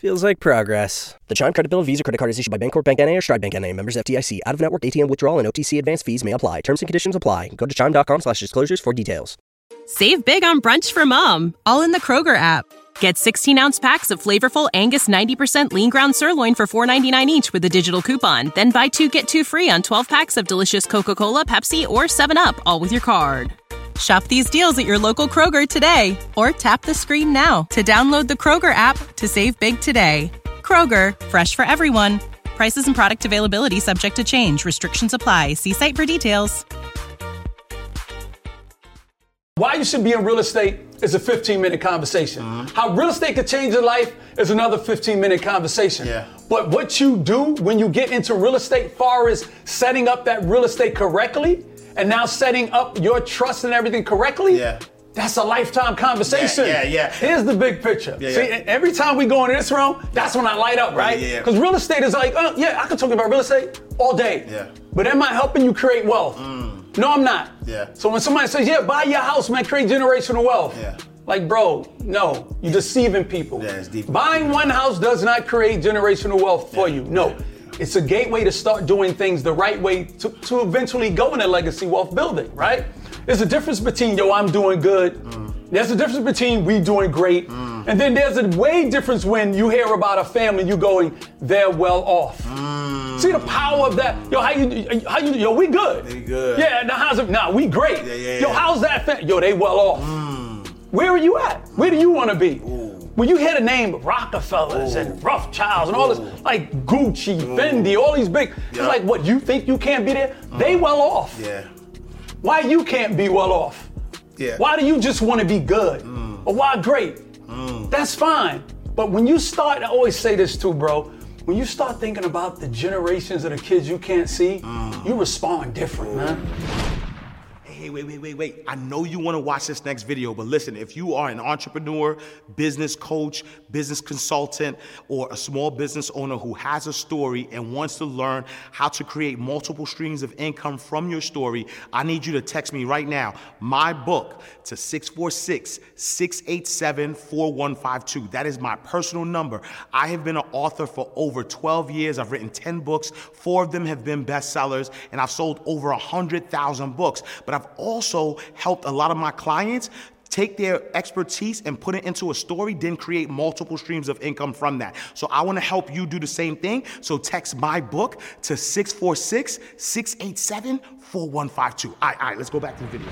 Feels like progress. The Chime Credit Bill Visa Credit Card is issued by Bancorp Bank NA or Stride Bank NA. Members FDIC. Out-of-network ATM withdrawal and OTC advance fees may apply. Terms and conditions apply. Go to chime.com slash disclosures for details. Save big on brunch for mom, all in the Kroger app. Get 16-ounce packs of flavorful Angus 90% lean ground sirloin for $4.99 each with a digital coupon. Then buy two, get two free on 12 packs of delicious Coca-Cola, Pepsi, or 7-Up, all with your card. Shop these deals at your local Kroger today or tap the screen now to download the Kroger app to save big today. Kroger, fresh for everyone. Prices and product availability subject to change. Restrictions apply. See site for details. Why you should be in real estate is a 15 minute conversation. Mm-hmm. How real estate could change your life is another 15 minute conversation. Yeah. But what you do when you get into real estate, far as setting up that real estate correctly, and now setting up your trust and everything correctly, Yeah. that's a lifetime conversation. Yeah, yeah, yeah. Here's the big picture. Yeah, See, yeah. every time we go into this room, that's when I light up, right? yeah. Because real estate is like, oh, yeah, I can talk about real estate all day. Yeah. But am I helping you create wealth? Mm. No, I'm not. Yeah. So when somebody says, yeah, buy your house, man, create generational wealth. Yeah. Like, bro, no, you're deceiving people. Yeah, it's deep. Buying one house does not create generational wealth for you. No. It's a gateway to start doing things the right way to, to eventually go into legacy wealth building, right? There's a difference between, yo, I'm doing good. Mm. There's a difference between we doing great. And then there's a way difference when you hear about a family, you going, they're well off. Mm. See the power of that? Yo, how you, how you, yo, we good. We good. Yeah, now how's it, nah, we great. Yeah, yeah, Yo, yeah. how's that? Fa- yo, they well off. Where are you at? Where do you want to be? When you hear the name Rockefellers and Rothschilds and all this, like Gucci, Fendi, all these big, it's like, what, you think you can't be there? They well off. Yeah. Why you can't be well off? Yeah. Why do you just want to be good? Or why great? That's fine. But when you start, I always say this too, bro. When you start thinking about the generations of the kids you can't see, you respond different, man. Hey, wait, wait, wait, wait. I know you want to watch this next video, but listen, if you are an entrepreneur, business coach, business consultant, or a small business owner who has a story and wants to learn how to create multiple streams of income from your story, I need you to text me right now, my book, to 646 687 4152. That is my personal number. I have been an author for over 12 years. I've written 10 books, four of them have been bestsellers, and I've sold over 100,000 books. But I've also helped a lot of my clients take their expertise and put it into a story, then create multiple streams of income from that. So I want to help you do the same thing. So text my book to 646 687 4152. All right, all right, let's go back to the video.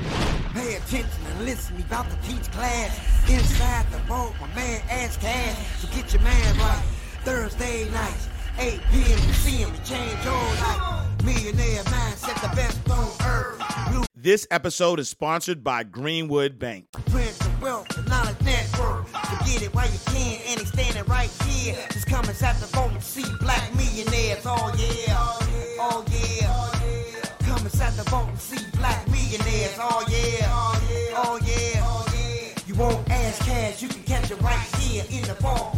Pay attention and listen, we about to teach class. Inside the vault, my man Ash Cash. So get your man right. Thursday nights, 8 p.m. You see him change life. Millionaire mindset, the best on earth. Blue This episode is sponsored by Greenwood Bank. Prince of Wealth, the Knowledge Network. To get it while you can, and he's standing right here. Just come inside the vault and see black millionaires. Oh yeah, oh yeah. Come inside the vault and see black millionaires. Oh yeah, oh yeah. You won't Ash Cash, you can catch it right here in the vault.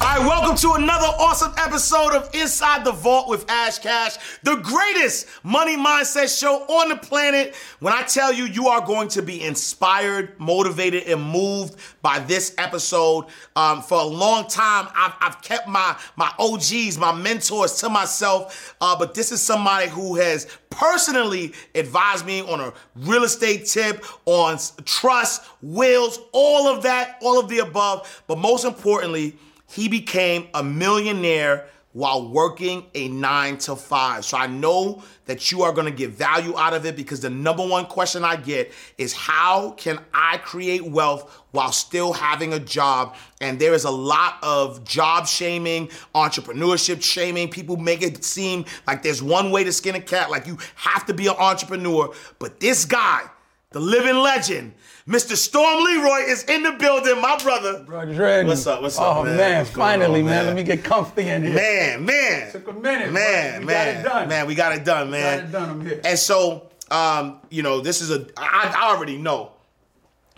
All right, welcome to another awesome episode of Inside the Vault with Ash Cash, the greatest money mindset show on the planet. When I tell you, you are going to be inspired, motivated, and moved by this episode. Um, for a long time, I've, I've kept my my OGs, my mentors to myself, uh, but this is somebody who has personally advised me on a real estate tip, on trust, wills, all of that, all of the above. But most importantly, he became a millionaire while working a nine to five. So I know that you are gonna get value out of it because the number one question I get is how can I create wealth while still having a job? And there is a lot of job shaming, entrepreneurship shaming. People make it seem like there's one way to skin a cat, like you have to be an entrepreneur. But this guy, the living legend, Mr. Storm Leroy is in the building. My brother. Bro, Dredden. What's up? What's up, Oh man? man, finally, on, man. man? Let me get comfy in here. Man, man. Took a minute, Man, but we got it done. Man, we got it done, man. it I'm here. And so, um, you know, this is a I, I already know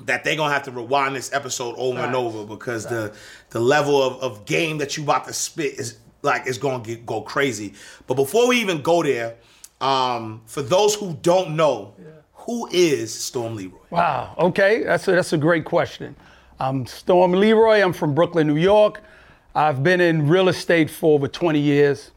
that they're gonna have to rewind this episode over and over because the the level of, of game that you about to spit is like it's gonna get go crazy. But before we even go there, um, for those who don't know, who is Storm Leroy? Wow. Okay, that's a, that's a great question. I'm Storm Leroy. I'm from Brooklyn, New York. I've been in real estate for over 20 years.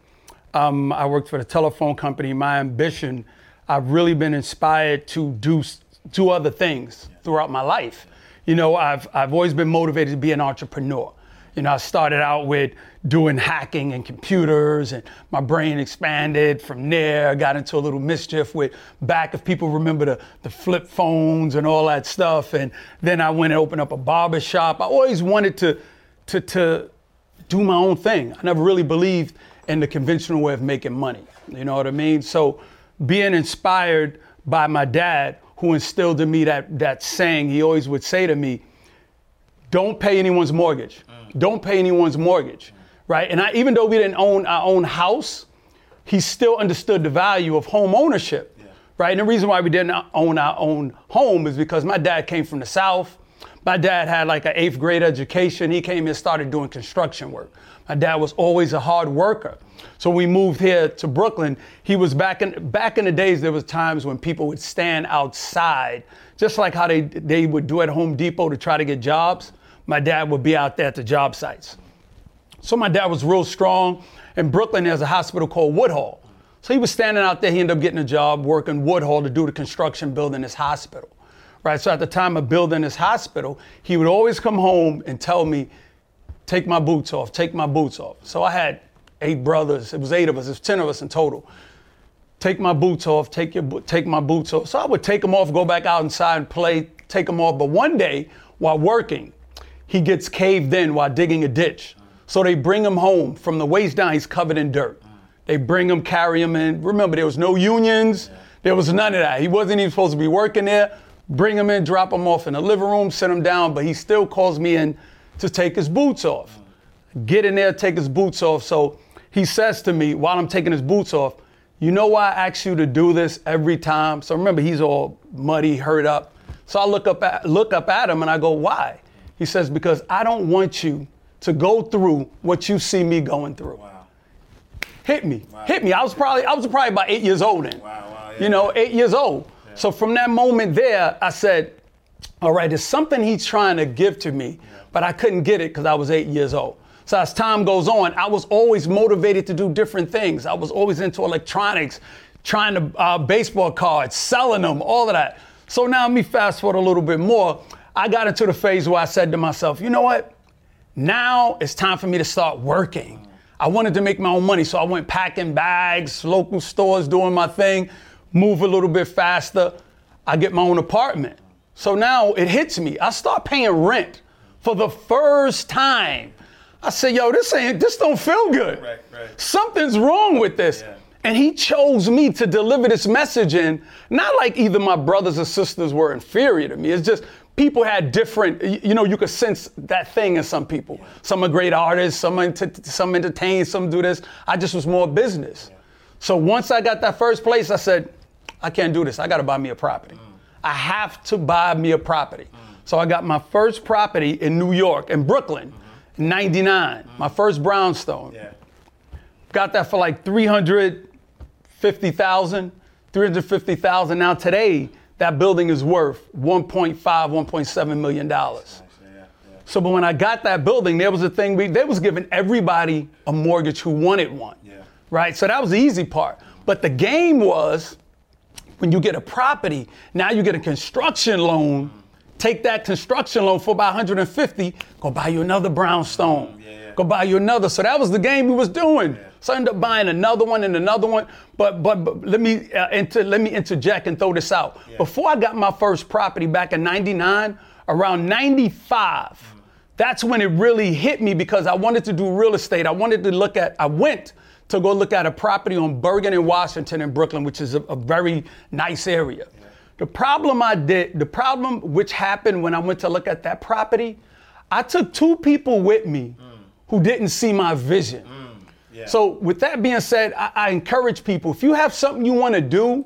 Um, I worked for the telephone company. My ambition, I've really been inspired to do do other things throughout my life. You know, I've I've always been motivated to be an entrepreneur. You know, I started out with doing hacking and computers, and my brain expanded from there. I got into a little mischief with back, if people remember the, the flip phones and all that stuff. And then I went and opened up a barber shop. I always wanted to, to, to do my own thing. I never really believed in the conventional way of making money. You know what I mean? So being inspired by my dad, who instilled in me that, that saying, he always would say to me, don't pay anyone's mortgage. Mm. Don't pay anyone's mortgage, right? And I, even though we didn't own our own house, he still understood the value of home ownership, right? And the reason why we didn't own our own home is because my dad came from the South. My dad had like an eighth grade education. He came here and started doing construction work. My dad was always a hard worker. So we moved here to Brooklyn. He was back in back in the days. There was times when people would stand outside, just like how they they would do at Home Depot to try to get jobs. My dad would be out there at the job sites. So my dad was real strong. In Brooklyn, there's a hospital called Woodhull. So he was standing out there. He ended up getting a job working Woodhull to do the construction building this hospital. Right. So at the time of building this hospital, he would always come home and tell me, take my boots off, take my boots off. So I had eight brothers. It was eight of us. It was 10 of us in total. Take my boots off, take your take my boots off. So I would take them off, go back out inside and play, take them off. But one day, while working, he gets caved in while digging a ditch. So they bring him home from the waist down, he's covered in dirt. They bring him, carry him in. Remember, there was no unions, there was none of that. He wasn't even supposed to be working there. Bring him in, drop him off in the living room, sit him down, but he still calls me in to take his boots off. Get in there, take his boots off. So he says to me while I'm taking his boots off, You know why I ask you to do this every time? So remember, he's all muddy, hurt up. So I look up at, look up at him and I go, Why? He says, Because I don't want you to go through what you see me going through. Hit me. Hit me. I was probably I was probably about eight years old then. You know, eight years old. So from that moment there, I said, all right, there's something he's trying to give to me, but I couldn't get it because I was eight years old. So as time goes on, I was always motivated to do different things. I was always into electronics, trying to uh, baseball cards, selling them, all of that. So now let me fast forward a little bit more. I got into the phase where I said to myself, you know what? Now it's time for me to start working. I wanted to make my own money, so I went packing bags, local stores, doing my thing, move a little bit faster. I get my own apartment. So now it hits me. I start paying rent for the first time. I said, yo, this ain't, this don't feel good. Right, right. Something's wrong with this. And he chose me to deliver this message in, not like either my brothers or sisters were inferior to me. It's just people had different, you know, you could sense that thing in some people. Some are great artists, some, ent- some entertain, some do this. I just was more business. So once I got that first place, I said, I can't do this. I got to buy me a property. Mm. I have to buy me a property. Mm. So I got my first property in New York, in Brooklyn, mm-hmm. 99, mm. my first brownstone. Yeah. Got that for like 350,000, 350,000. Now today, that building is worth 1.5, 1.7 million dollars. So, but when I got that building, there was a thing we they was giving everybody a mortgage who wanted one. Right? So that was the easy part. But the game was when you get a property, now you get a construction loan. Take that construction loan for about 150, go buy you another brownstone. Go buy you another. So that was the game we was doing. So I ended up buying another one and another one. But but, but let me uh, inter, let me interject and throw this out. Before I got my first property back in 99, around 95, that's when it really hit me because I wanted to do real estate. I wanted to look at, I went to go look at a property on Bergen and Washington in Brooklyn, which is a, a very nice area. The problem I did, the problem which happened when I went to look at that property, I took two people with me who didn't see my vision. Mm, so, with that being said, I, I encourage people if you have something you want to do,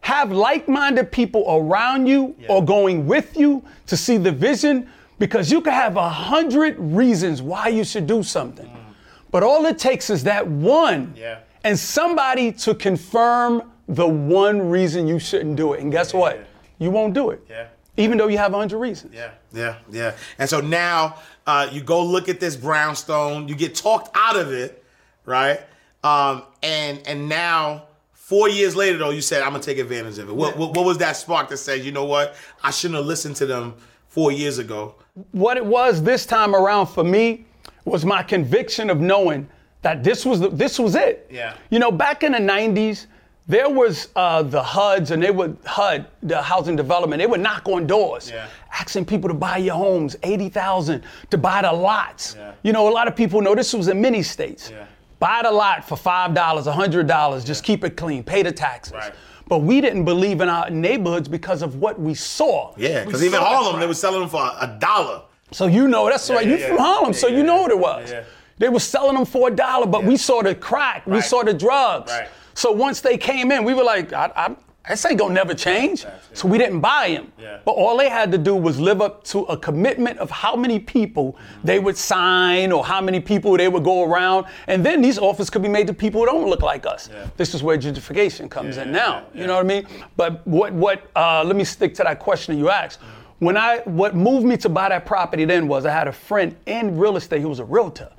have like minded people around you or going with you to see the vision because you can have a hundred reasons why you should do something. Mm. But all it takes is that one Yeah. and somebody to confirm the one reason you shouldn't do it. And guess what? You won't do it. Yeah. Even though you have a hundred reasons. Yeah, yeah, yeah. And so now uh, you go look at this brownstone. You get talked out of it, right? Um, and and now four years later, though, you said I'm gonna take advantage of it. What, what, what was that spark that said, you know what? I shouldn't have listened to them four years ago. what it was this time around for me was my conviction of knowing that this was the, this was it. Yeah. You know, back in the '90s, there was uh, the HUDs, and they would HUD, the housing development. They would knock on doors, Yeah. asking people to buy your homes, eighty thousand to buy the lots. Yeah. You know, a lot of people know this was in many states. Yeah. Buy the lot for five dollars, a hundred dollars. Just keep it clean, pay the taxes. Right. But we didn't believe in our neighborhoods because of what we saw. Yeah, because even Harlem, crime. they were selling them for a, dollar. So you know, that's right. yeah, You yeah. from Harlem, so you know what it was. They were selling them for a dollar, but we saw the crack, we saw the drugs. Right. So once they came in, we were like, I, I, this ain't gonna never change. So we didn't buy them. Yeah. But all they had to do was live up to a commitment of how many people they would sign or how many people they would go around. And then these offers could be made to people who don't look like us. This is where gentrification comes in now. yeah, You know what I mean? But what what uh, let me stick to that question you asked. When I what moved me to buy that property then was I had a friend in real estate who was a realtor.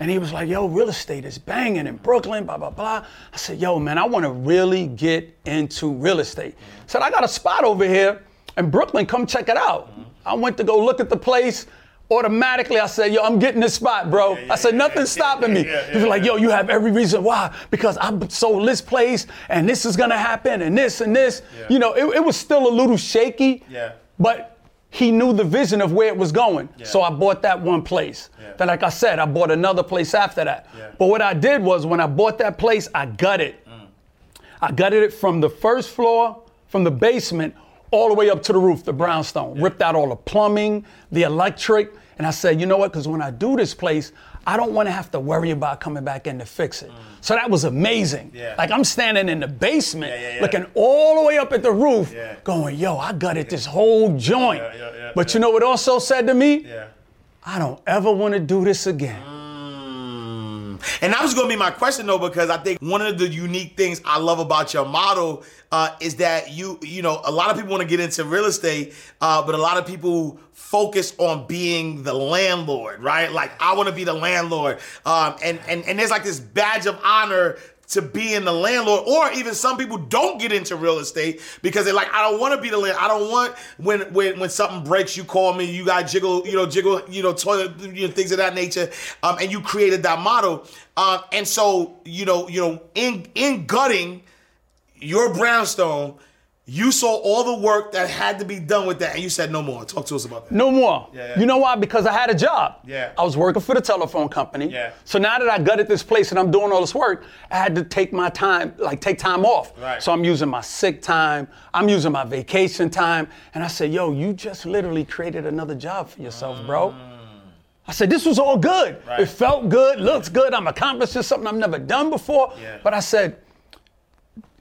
And he was like, yo, real estate is banging in Brooklyn, blah, blah, blah. I said, yo, man, I want to really get into real estate. I said, I got a spot over here in Brooklyn, come check it out. I went to go look at the place. Automatically, I said, yo, I'm getting this spot, bro. I said, nothing's stopping me. yeah, he was like, yo, you have every reason why. Because I sold this place and this is gonna happen and this and this. You know, it, it was still a little shaky. Yeah. But he knew the vision of where it was going. So I bought that one place. Then, like I said, I bought another place after that. Yeah. But what I did was when I bought that place, I gutted. Mm. I gutted it from the first floor, from the basement, all the way up to the roof, the brownstone. Ripped out all the plumbing, the electric. And I said, you know what? Because when I do this place, I don't want to have to worry about coming back in to fix it. So that was amazing. Yeah. Like I'm standing in the basement, Yeah, yeah, yeah. looking all the way up at the roof, Yeah. going, yo, I gutted this whole joint. Yeah, yeah, yeah, but yeah. you know what also said to me? Yeah. I don't ever want to do this again. Mm. And that was to be my question though, because I think one of the unique things I love about your model uh, is that you, you know, a lot of people want to get into real estate, uh, but a lot of people focus on being the landlord, right? Like I want to be the landlord, um, and and and there's like this badge of honor to be in the landlord, or even some people don't get into real estate because they're like, I don't want to be the land. I don't want when when when something breaks, you call me. You got jiggle, you know, jiggle, you know, toilet, you know, things of that nature. Um, and you created that model. Um, and so you know, you know, in in gutting your brownstone, you saw all the work that had to be done with that, and you said no more. Talk to us about that. No more. Yeah, yeah. You know why? Because I had a job. Yeah. I was working for the telephone company. Yeah. So now that I gutted this place and I'm doing all this work, I had to take my time, like take time off. Right. So I'm using my sick time, I'm using my vacation time. And I said, yo, you just literally created another job for yourself, bro. I said, this was all good. Mm. Right. It felt good, looks good. I'm accomplishing something I've never done before. Yeah. But I said,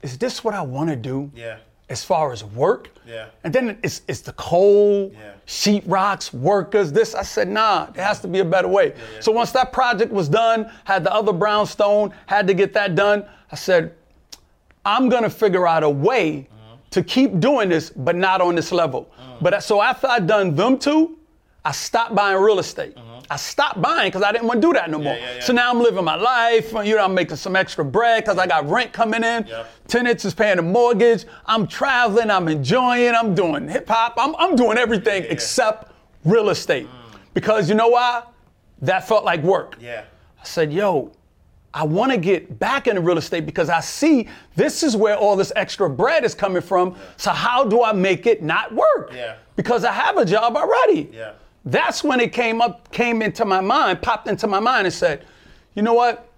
is this what I want to do? Yeah. As far as work? Yeah. And then it's, it's the coal, Yeah. sheetrocks, workers, this. I said, nah, there has to be a better way. So once that project was done, had the other brownstone, had to get that done, I said, I'm gonna figure out a way uh-huh. to keep doing this, but not on this level. Uh-huh. But so after I done them two, I stopped buying real estate. Uh-huh. I stopped buying because I didn't want to do that no more. yeah, yeah. So now I'm living my life. You know, I'm making some extra bread because I got rent coming in. Tenants is paying the mortgage. I'm traveling. I'm enjoying. I'm doing hip hop. I'm, I'm doing everything except real estate. Because you know why? That felt like work. Yeah. I said, yo, I want to get back into real estate because I see this is where all this extra bread is coming from. So how do I make it not work? Yeah. Because I have a job already. Yeah. That's when it came up, came into my mind, popped into my mind and said, you know what?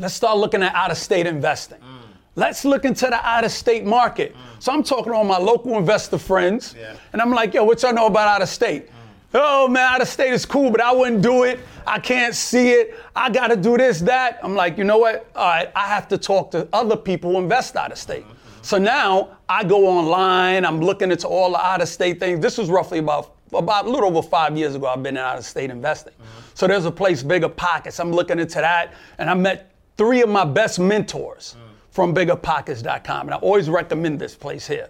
Let's start looking at out of state investing. Mm. Let's look into the out of state market. Mm. So I'm talking to all my local investor friends, Yeah. and I'm like, yo, what y'all know about out of state? Mm. Oh man, out of state is cool, but I wouldn't do it. I can't see it. I gotta do this, that. I'm like, you know what? All right, I have to talk to other people who invest out of state. Mm-hmm. So now I go online, I'm looking into all the out of state things. This was roughly about about a little over five years ago, I've been in out of state investing. So there's a place, Bigger Pockets. I'm looking into that, and I met three of my best mentors from biggerpockets.com. And I always recommend this place here.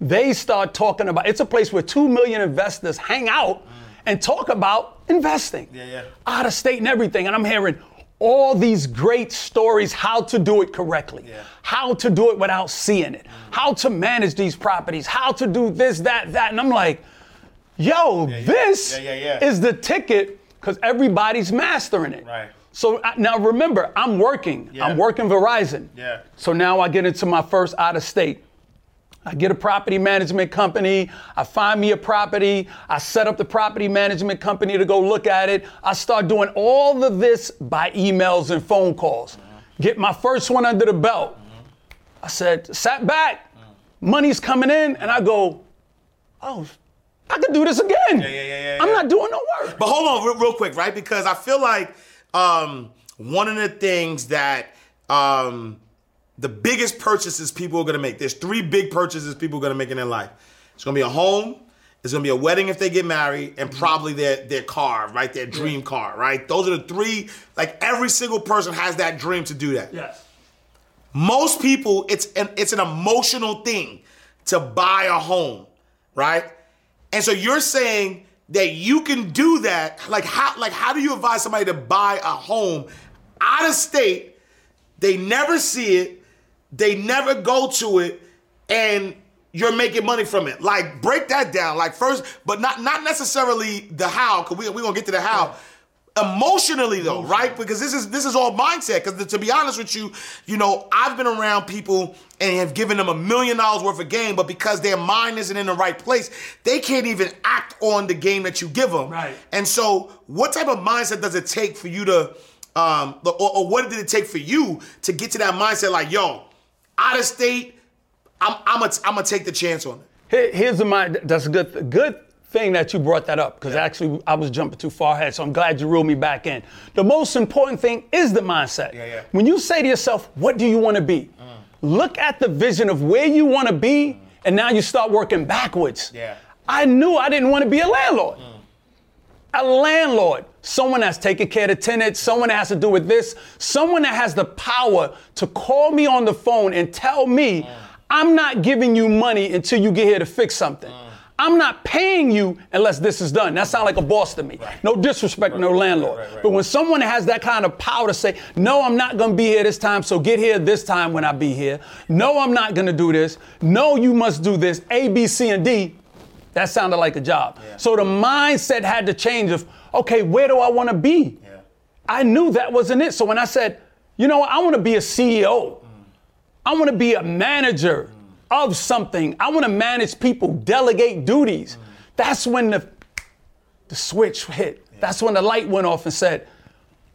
They start talking about it's a place where two million investors hang out and talk about investing. Yeah, yeah. Out of state and everything. And I'm hearing all these great stories how to do it correctly, Yeah. how to do it without seeing it, how to manage these properties, how to do this, that, that. And I'm like, yo, this Yeah, yeah, yeah. is the ticket because everybody's mastering it. Right. So I- now remember, I'm working. I'm working Verizon. Yeah. So now I get into my first out of state. I get a property management company. I find me a property. I set up the property management company to go look at it. I start doing all of this by emails and phone calls. Mm-hmm. Get my first one under the belt. Mm-hmm. I said, sat back, mm-hmm. money's coming in, and I go, oh, I could do this again. yeah, yeah, yeah, yeah I'm not doing no work. But hold on, real, real quick, right? Because I feel like um, one of the things that um, the biggest purchases people are gonna make. There's three big purchases people are gonna make in their life. It's gonna be a home. It's gonna be a wedding if they get married, and probably their their car, right? Their dream car, right? Those are the three. Like every single person has that dream to do that. Yes. Most people, it's an it's an emotional thing to buy a home, right? And so you're saying that you can do that. Like how like how do you advise somebody to buy a home out of state? They never see it, they never go to it, and you're making money from it. Like break that down. Like first, but not not necessarily the how, because we we're gonna get to the how. Emotionally though, right? Because this is this is all mindset. Because to be honest with you, you know, I've been around people and have given them a million dollars worth of game, but because their mind isn't in the right place, they can't even act on the game that you give them. Right. And so, what type of mindset does it take for you to, um, or, or what did it take for you to get to that mindset? Like, yo, out of state, I'm I'm gonna I'm gonna take the chance on it. Here- Here's the mind. That's a good good thing that you brought that up because actually I was jumping too far ahead. So I'm glad you reeled me back in. The most important thing is the mindset. Yeah, yeah. When you say to yourself, "What do you want to be?" Mm. Look at the vision of where you want to be, mm. and now you start working backwards. Yeah. I knew I didn't want to be a landlord. Mm. A landlord, someone that's taking care of the tenants, someone that has to do with this, someone that has the power to call me on the phone and tell me, I'm not giving you money until you get here to fix something. I'm not paying you unless this is done. That sounds like a boss to me. No disrespect to no landlord. But when someone has that kind of power to say, no, I'm not gonna be here this time, so get here this time when I be here. No, I'm not gonna do this. No, you must do this. A, B, C, and D. That sounded like a job. So the mindset had to change of, okay, where do I want to be? I knew that wasn't it. So when I said, you know what, I want to be a CEO. Mm. I want to be a manager of something. I want to manage people, delegate duties. Mm-hmm. That's when the the switch hit. That's when the light went off and said,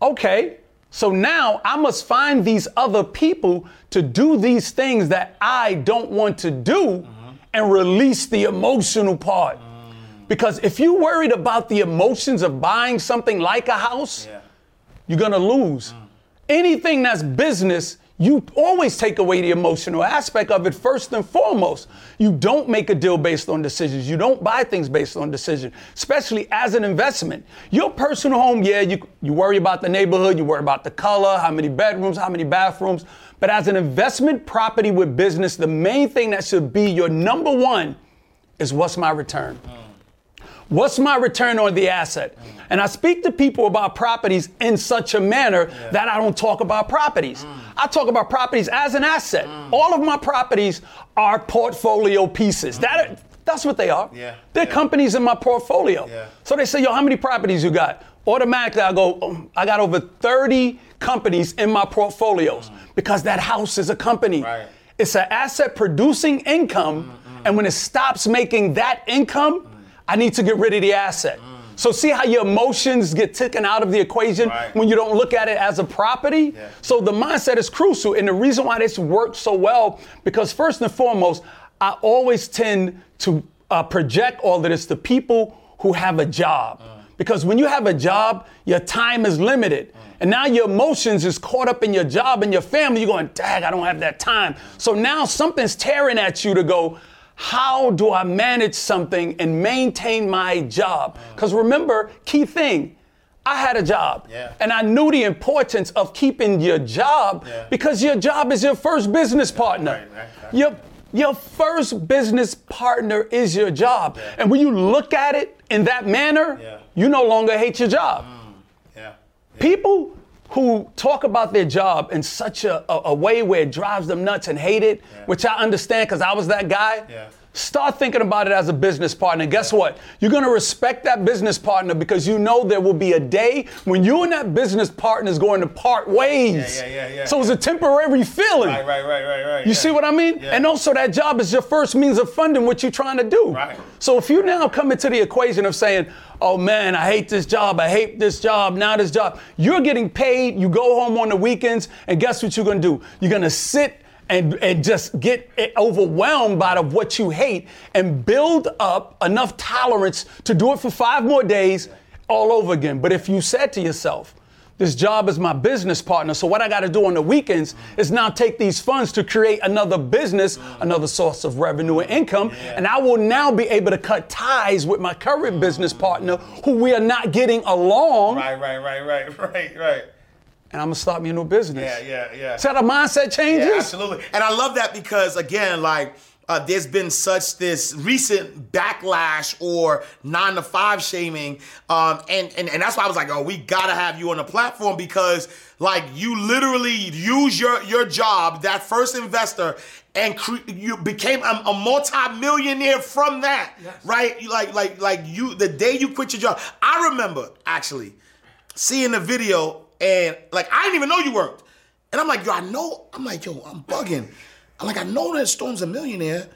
okay, so now I must find these other people to do these things that I don't want to do mm-hmm. and release the emotional part. Mm. Because if you're worried about the emotions of buying something like a house, you're gonna lose. Mm. Anything that's business, you always take away the emotional aspect of it first and foremost. You don't make a deal based on decisions. You don't buy things based on decision, especially as an investment. Your personal home, yeah, you, you worry about the neighborhood, you worry about the color, how many bedrooms, how many bathrooms. But as an investment property with business, the main thing that should be your number one is what's my return? What's my return on the asset? And I speak to people about properties in such a manner that I don't talk about properties. Mm. I talk about properties as an asset. Mm. All of my properties are portfolio pieces. That are, that's what they are. Yeah, They're yeah. companies in my portfolio. Yeah. So they say, yo, how many properties you got? Automatically, I go, "Oh, I got over 30 companies in my portfolios because that house is a company. Right. It's an asset producing income, and when it stops making that income, I need to get rid of the asset. Mm. So see how your emotions get taken out of the equation Right. when you don't look at it as a property? Yeah. So the mindset is crucial. And the reason why this works so well, because first and foremost, I always tend to uh, project all of this to people who have a job. Mm. Because when you have a job, your time is limited. Mm. And now your emotions is caught up in your job and your family. You're going, dag, I don't have that time. So now something's tearing at you to go, how do I manage something and maintain my job? Because remember, key thing, I had a job. Yeah. And I knew the importance of keeping your job Yeah. because your job is your first business partner. Right, right, right. Your, your first business partner is your job. And when you look at it in that manner, Yeah. you no longer hate your job. Mm. Yeah. People who talk about their job in such a, a, a way where it drives them nuts and hate it, which I understand because I was that guy. Yeah. Start thinking about it as a business partner. And guess what? You're going to respect that business partner because you know there will be a day when you and that business partner is going to part ways. Yeah, yeah, yeah, yeah. So it's a temporary feeling. Right, right, right, right, right. You see what I mean? Yeah. And also that job is your first means of funding what you're trying to do. Right. So if you now come into the equation of saying, oh man, I hate this job, I hate this job, now this job, you're getting paid, you go home on the weekends, and guess what you're gonna do? You're gonna sit and, and just get overwhelmed by the, what you hate and build up enough tolerance to do it for five more days all over again. But if you said to yourself, this job is my business partner. So what I got to do on the weekends is now take these funds to create another business, another source of revenue and income, and I will now be able to cut ties with my current business partner who we are not getting along, Right, right, right, right, right, right. And I'm gonna start me a new business. Yeah, yeah, yeah. How the mindset changes? Yeah, absolutely. And I love that because again, like uh, there's been such this recent backlash or nine to five shaming, um, and, and and that's why I was like, oh, we gotta have you on the platform because like you literally use your your job, that first investor, and cre- you became a, a multi-millionaire from that, right? Like like like you the day you quit your job. I remember actually seeing the video and like I didn't even know you worked. And I'm like, yo, I know. I'm like, yo, I'm bugging. I'm like, I know that Storm's a millionaire.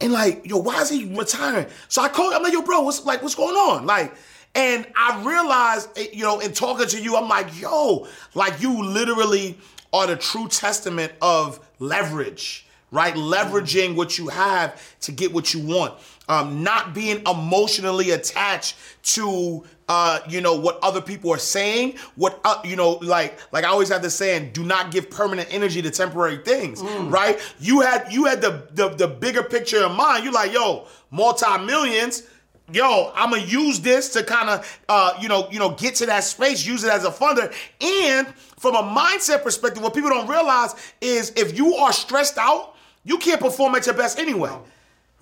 And like, yo, why is he retiring? So I called, I'm like, yo, bro, what's like, what's going on? Like, and I realized, eh, you know, in talking to you, I'm like, yo, like you literally are the true testament of leverage, right? Leveraging what you have to get what you want. Um, not being emotionally attached to uh, you know what other people are saying. What uh, you know, like like I always have this saying: do not give permanent energy to temporary things. Right? You had you had the, the the bigger picture in mind. You're like, yo, multi millions. Yo, I'm gonna use this to kind of, uh, you know, you know, get to that space, use it as a funder, and from a mindset perspective, what people don't realize is if you are stressed out, you can't perform at your best anyway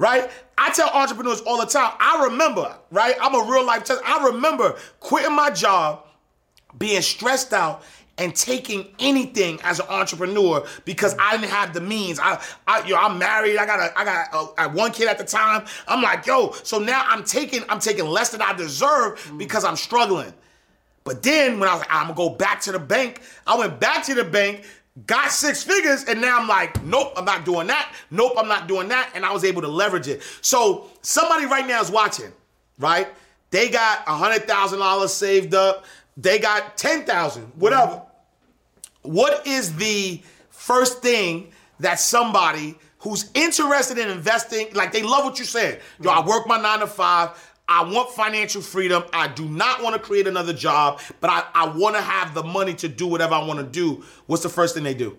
right? I tell entrepreneurs all the time, I remember, right? I'm a real life test. I remember quitting my job, being stressed out, and taking anything as an entrepreneur because I didn't have the means. I, I, yo, I'm married. I got a, I got a, a one kid at the time. I'm like, yo, so now I'm taking, I'm taking less than I deserve mm. because I'm struggling. But then when I was like, I'm gonna go back to the bank, I went back to the bank, got six figures, and now I'm like, nope, I'm not doing that. Nope, I'm not doing that. And I was able to leverage it. So somebody right now is watching, right? They got a hundred thousand dollars saved up. They got ten thousand, whatever. What is the first thing that somebody who's interested in investing, like they love what you're saying? Yo, I work my nine to five. I want financial freedom. I do not want to create another job, but I, I want to have the money to do whatever I want to do. What's the first thing they do?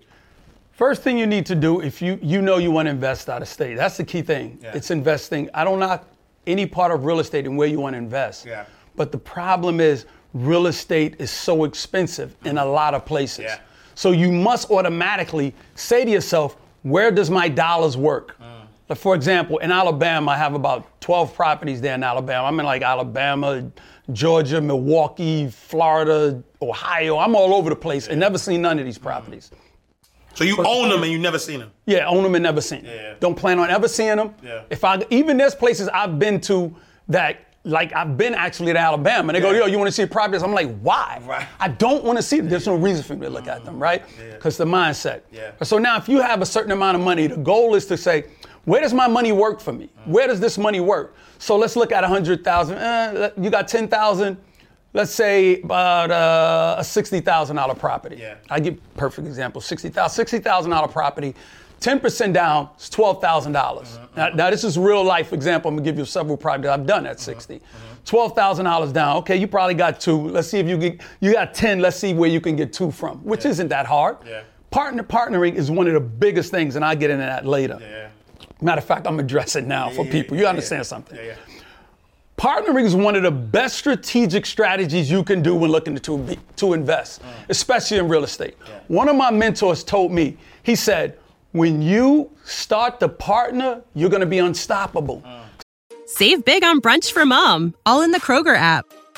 First thing you need to do if you you know you want to invest out of state, that's the key thing. It's investing. I don't knock any part of real estate and where you want to invest. Yeah. But the problem is real estate is so expensive in a lot of places. Yeah. So you must automatically say to yourself, where does my dollars work? Mm. Like for example, in Alabama, I have about 12 properties there in Alabama. I'm in like Alabama, Georgia, Milwaukee, Florida, Ohio. I'm all over the place and never seen none of these properties. So you own them and you never seen them. Yeah, own them and never seen them. Yeah. Don't plan on ever seeing them. Yeah. If I even there's places I've been to that like I've been actually to Alabama and they go, yo, you want to see properties? I'm like, why? Right. I don't want to see them. There's no reason for me to look at mm. them, right? Because the mindset. Yeah. So now if you have a certain amount of money, the goal is to say, Where does my money work for me? Where does this money work? So let's look at 100,000. Eh, you got 10,000. Let's say about uh, a $60,000 property. Yeah. I give perfect example. $60,000 $60,000 property. 10% down is $12,000. dollars Now, now, this is real life example. I'm gonna give you several projects I've done at 60. $12,000 down. Okay, you probably got two. Let's see if you get, you got 10. Let's see where you can get two from, which isn't that hard. Yeah. Partner partnering is one of the biggest things, and I'll get into that later. Yeah. Matter of fact, I'm addressing now for yeah, people. You yeah, understand yeah. something. Yeah, yeah. Partnering is one of the best strategic strategies you can do when looking to, to invest, mm. especially in real estate. One of my mentors told me, he said, when you start to partner, you're gonna be unstoppable. Mm. Save big on brunch for mom, all in the Kroger app.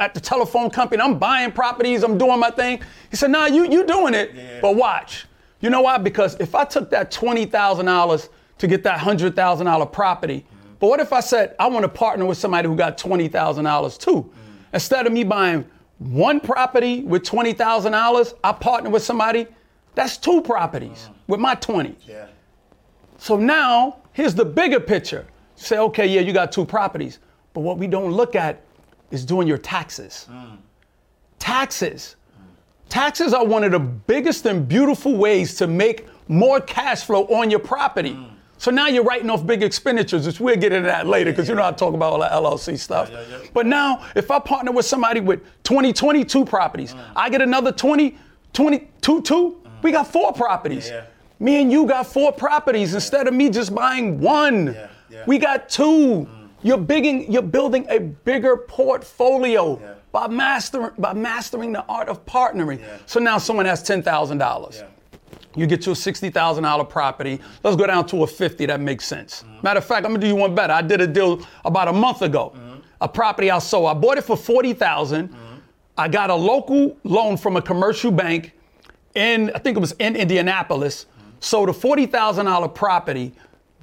at the telephone company. I'm buying properties. I'm doing my thing. He said, "Nah, you you doing it, but watch. You know why? Because if I took that twenty thousand dollars to get that hundred thousand dollar property, but what if I said I want to partner with somebody who got twenty thousand dollars too? Mm. Instead of me buying one property with twenty thousand dollars, I partner with somebody. That's two properties uh-huh. with my twenty. Yeah. So now, here's the bigger picture. Say, okay, yeah, you got two properties. But what we don't look at is doing your taxes. Taxes. Taxes are one of the biggest and beautiful ways to make more cash flow on your property. So now you're writing off big expenditures, which we'll get into that later because you know I talk about all the LLC stuff. But now, if I partner with somebody with 20, 22 properties, mm. I get another 20, 22, two, mm. we got four properties. Yeah. Me and you got four properties instead of me just buying one. Yeah, yeah. We got two. You're bigging, you're building a bigger portfolio Yeah. by mastering by mastering the art of partnering. Yeah. So now someone has ten thousand dollars. You get to a sixty thousand dollar property. Let's go down to a fifty. That makes sense. Mm-hmm. Matter of fact, I'm gonna do you one better. I did a deal about a month ago. Mm-hmm. A property I sold. I bought it for forty mm-hmm. I got a local loan from a commercial bank in I think it was in Indianapolis. Sold a forty thousand dollar property.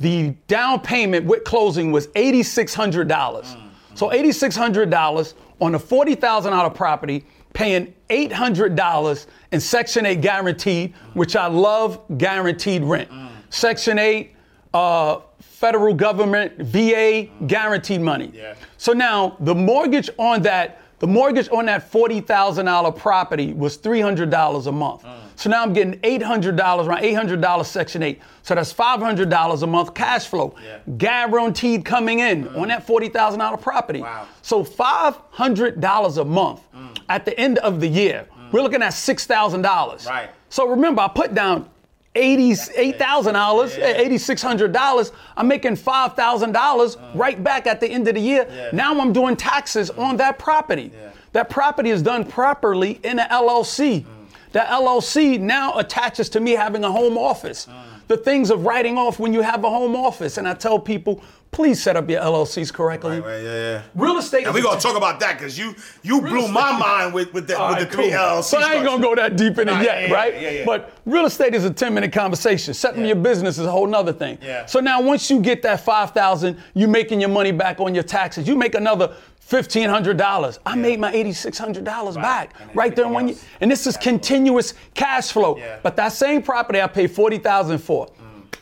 The down payment with closing was eighty six hundred dollars. Mm-hmm. So eighty six hundred dollars on a forty thousand dollar property, paying eight hundred dollars in Section Eight guaranteed, mm-hmm. which I love guaranteed rent. Mm-hmm. Section Eight, uh, federal government, VA guaranteed money. Yeah. So now the mortgage on that, the mortgage on that forty thousand dollar property was three hundred dollars a month. Mm. So now I'm getting eight hundred dollars, around eight hundred dollars Section Eight. So that's five hundred dollars a month cash flow, Yeah. guaranteed coming in mm. on that forty thousand dollar property. Wow. So five hundred dollars a month mm. at the end of the year, we're looking at six thousand dollars. Right. So remember, I put down eighty-eight thousand dollars, eh, hundred dollars. I'm making five thousand dollars uh-huh. right back at the end of the year. Yeah. Now I'm doing taxes mm-hmm. on that property. Yeah. That property is done properly in an LLC. Mm. That LLC now attaches to me having a home office. Uh-huh. The things of writing off when you have a home office, and I tell people, please set up your LLCs correctly. Right, right, yeah, yeah. Real estate. And we're gonna talk about that because you you blew my mind with with the, all with right, the three cool. LLC. But I ain't gonna go that deep in it yet, yeah, right? yeah, yeah. But real estate is a 10 minute conversation. Setting your business is a whole nother thing. Yeah. So now once you get that 5,000, you're making your money back on your taxes. You make another $1,500. I made my $8,600 back And right there in one year. And this is continuous cash flow. Yeah. But that same property I paid 40,000 for.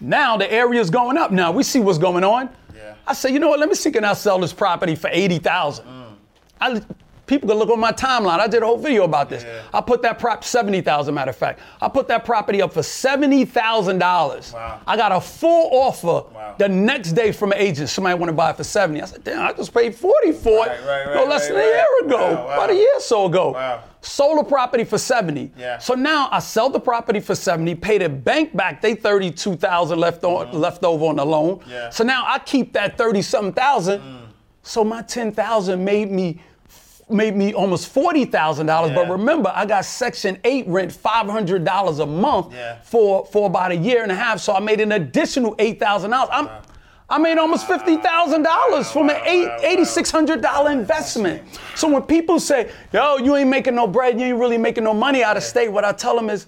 Now the area's going up. Now we see what's going on. Yeah. I say, you know what? Let me see can I sell this property for 80,000. I, people can look on my timeline. I did a whole video about this. Yeah. I put that prop seventy thousand. Matter of fact, I put that property up for seventy thousand dollars. Wow. I got a full offer Wow. the next day from an agent. Somebody want to buy it for seventy. I said, damn, I just paid forty for it. Right, right, no less than a year ago, Wow, about a year or so ago. Wow. Sold a property for seventy. Yeah. So now I sell the property for seventy, pay the bank back they thirty-two thousand left on left over on the loan. Yeah. So now I keep that thirty something thousand. Mm. So my ten thousand made me made me almost forty thousand dollars. But remember, I got Section Eight rent five hundred dollars a month Yeah. for for about a year and a half. So I made an additional eight thousand dollars. I'm I made almost fifty thousand dollars from an eight eighty six hundred dollar investment. So when people say, "Yo, you ain't making no bread, you ain't really making no money out of state," what I tell them is,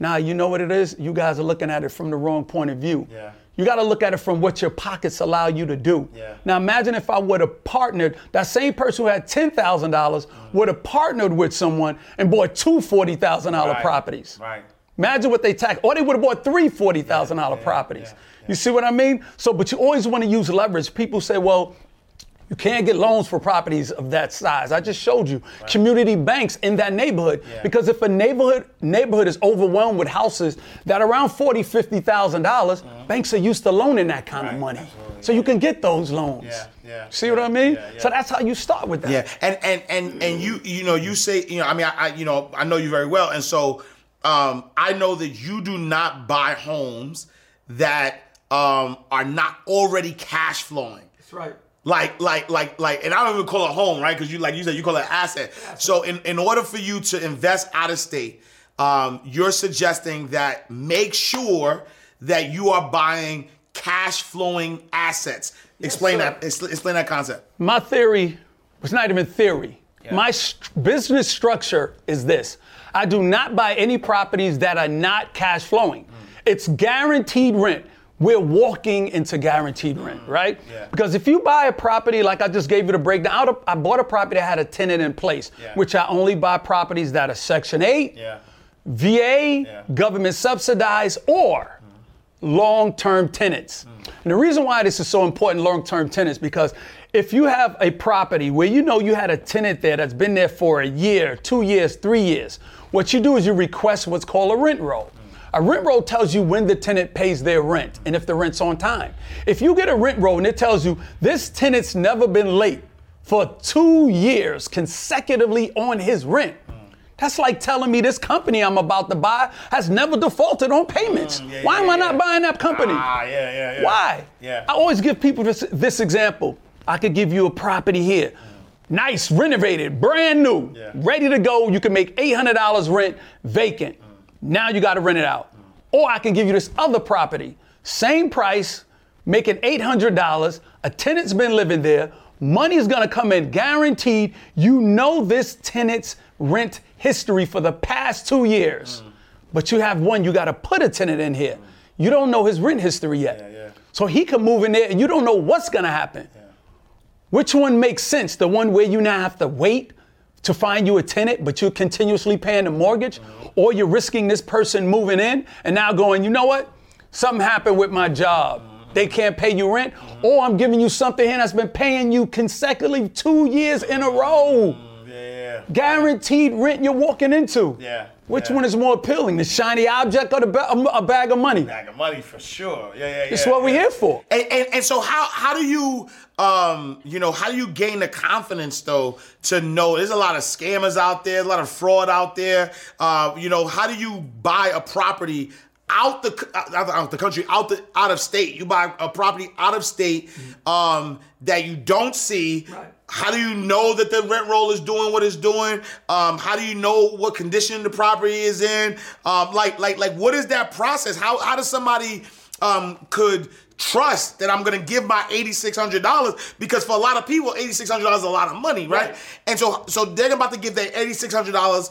"Nah, you know what it is? You guys are looking at it from the wrong point of view. Yeah. You got to look at it from what your pockets allow you to do. Yeah. Now imagine if I would have partnered, that same person who had $10,000 mm. would have partnered with someone and bought two $40,000 Right, properties. right. Imagine what they tax, or they would have bought three $40,000 yeah, properties. yeah, You see what I mean? So, but you always want to use leverage. People say, well, you can't get loans for properties of that size. I just showed you community banks in that neighborhood. Yeah. Because if a neighborhood neighborhood is overwhelmed with houses that are around forty, fifty thousand dollars, banks are used to loaning that kind of Uh-huh. Money. absolutely, So you can get those loans. Yeah, yeah, See what I mean? yeah, yeah. So that's how you start with that. Yeah, and and and and you you know you say you know I mean I, I you know I know you very well, and so um, I know that you do not buy homes that um, are not already cash flowing. That's right. Like, like, like, like, and I don't even call it home, right? Because you, like you said, you call it asset. So, in, in order for you to invest out of state, um, you're suggesting that make sure that you are buying cash flowing assets. explain sir. that. Explain that concept. My theory was not even theory. My st- business structure is this I do not buy any properties that are not cash flowing. It's guaranteed rent. We're walking into guaranteed rent, mm. right? Yeah. Because if you buy a property, like I just gave you the breakdown, I I bought a property that had a tenant in place, Yeah. which I only buy properties that are Section 8, Yeah. VA, government subsidized, or mm. long term tenants. Mm. And the reason why this is so important, long term tenants, because if you have a property where you know you had a tenant there that's been there for a year, two years, three years, what you do is you request what's called a rent roll. A rent roll tells you when the tenant pays their rent and if the rent's on time. If you get a rent roll and it tells you this tenant's never been late for two years consecutively on his rent, that's like telling me this company I'm about to buy has never defaulted on payments. Mm, yeah, Why am yeah, I not buying that company? Ah, yeah, yeah, yeah. Why? Yeah. I always give people this, this example. I could give you a property here. Nice, renovated, brand new, Yeah. ready to go. You can make $800 rent vacant. Now you got to rent it out. Or I can give you this other property, same price, making $800. A tenant's been living there. Money's going to come in guaranteed. You know this tenant's rent history for the past two years. Mm. But you have one, you got to put a tenant in here. You don't know his rent history yet. Yeah, yeah. So he can move in there and you don't know what's going to happen. Which one makes sense? The one where you now have to wait to find you a tenant, but you're continuously paying the mortgage? Or you're risking this person moving in and now going, you know what? Something happened with my job. They can't pay you rent. Or I'm giving you something here that's been paying you consecutively two years in a row. Mm, yeah, yeah. Guaranteed rent you're walking into. Yeah, Which yeah. one is more appealing, the shiny object or the ba- a bag of money? Bag of money for sure. Yeah, yeah, yeah. It's what we're here for. And, and, and so how how do you um you know how do you gain the confidence though to know there's a lot of scammers out there, a lot of fraud out there. Uh, you know how do you buy a property out the out, out the country, out the out of state. You buy a property out of state mm-hmm. um, that you don't see. Right. How do you know that the rent roll is doing what it's doing? Um, how do you know what condition the property is in? Um, like like like what is that process? How how does somebody um, could trust that I'm gonna give my $8,600 because for a lot of people, $8,600 is a lot of money, right? right? And so, so they're about to give that $8,600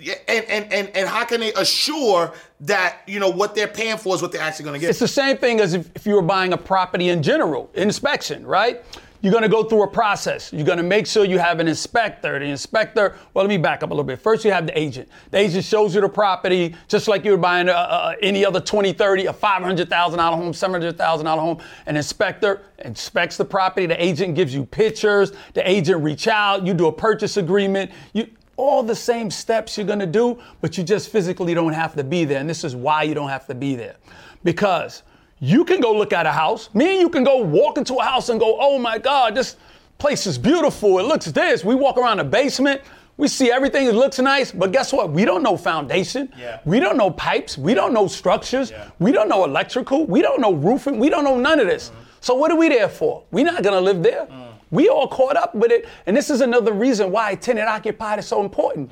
and, and, and, and how can they assure that you know what they're paying for is what they're actually going to get? It's the same thing as if, if you were buying a property in general inspection, right? You're going to go through a process. You're going to make sure you have an inspector. The inspector, well, let me back up a little bit. First, you have the agent. The agent shows you the property, just like you were buying a, a, any other 20, 30, a $500,000 home, $700,000 home. An inspector inspects the property. The agent gives you pictures. The agent reach out. You do a purchase agreement. You all the same steps you're gonna do, but you just physically don't have to be there. And this is why you don't have to be there. Because you can go look at a house. Me and you can go walk into a house and go, oh my God, this place is beautiful. It looks this. We walk around the basement. We see everything. It looks nice, but guess what? We don't know foundation. Yeah. We don't know pipes. We don't know structures. Yeah. We don't know electrical. We don't know roofing. We don't know none of this. So what are we there for? We're not gonna live there. Mm. We all caught up with it, and this is another reason why tenant occupied is so important.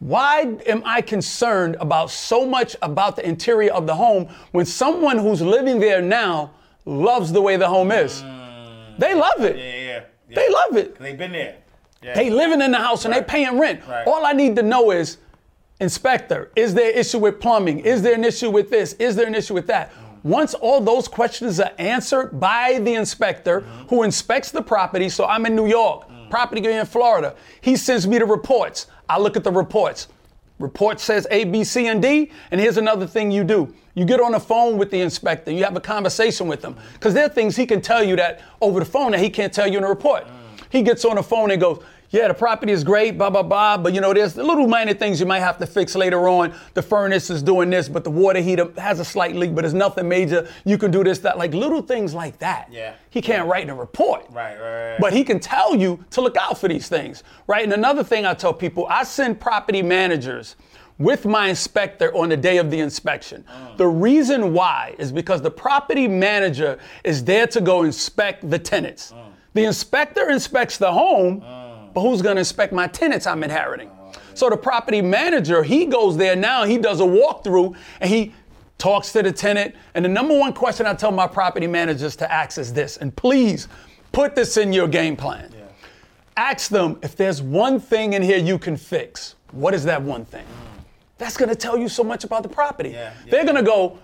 Why am I concerned about so much about the interior of the home when someone who's living there now loves the way the home is. Mm. They love it. Yeah, yeah, yeah. They love it. They've been there. Yeah. They living in the house and they paying rent. Right. All I need to know is, inspector, is there an issue with plumbing? Is there an issue with this? Is there an issue with that? Once all those questions are answered by the inspector who inspects the property, so I'm in New York, property in Florida, he sends me the reports. I look at the reports. Report says A, B, C, and D, and here's another thing you do. You get on the phone with the inspector, you have a conversation with him, because there are things he can tell you that over the phone that he can't tell you in a report. He gets on the phone and goes, yeah, the property is great, blah, blah, blah, but you know, there's little minor things you might have to fix later on. The furnace is doing this, but the water heater has a slight leak, but it's nothing major. You can do this, that, like little things like that. Yeah. He can't write in a report. Right, right, right. But he can tell you to look out for these things, right? And another thing I tell people, I send property managers with my inspector on the day of the inspection. Mm. The reason why is because the property manager is there to go inspect the tenants. Mm. The inspector inspects the home, mm. But who's going to inspect my tenants I'm inheriting? So the property manager, he goes there now, he does a walkthrough and he talks to the tenant. And the number one question I tell my property managers to ask is this, and please put this in your game plan. Ask them if there's one thing in here you can fix. What is that one thing? That's going to tell you so much about the property. Yeah, yeah. They're going to go,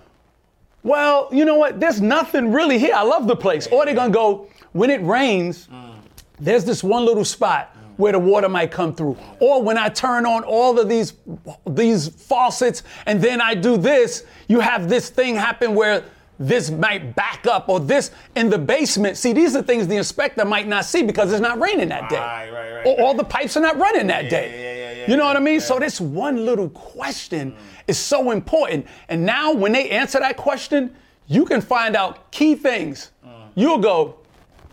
well, you know what? There's nothing really here. I love the place. Or they're going to go, when it rains, mm. there's this one little spot where the water might come through. Or when I turn on all of these these faucets and then I do this, you have this thing happen where this might back up or this in the basement. See, these are things the inspector might not see because it's not raining that day. Right, right, right, Or all the pipes are not running that Yeah, day. yeah, yeah, yeah, you know what I mean? yeah. So this one little question mm. is so important. And now when they answer that question, you can find out key things. Mm. You'll go,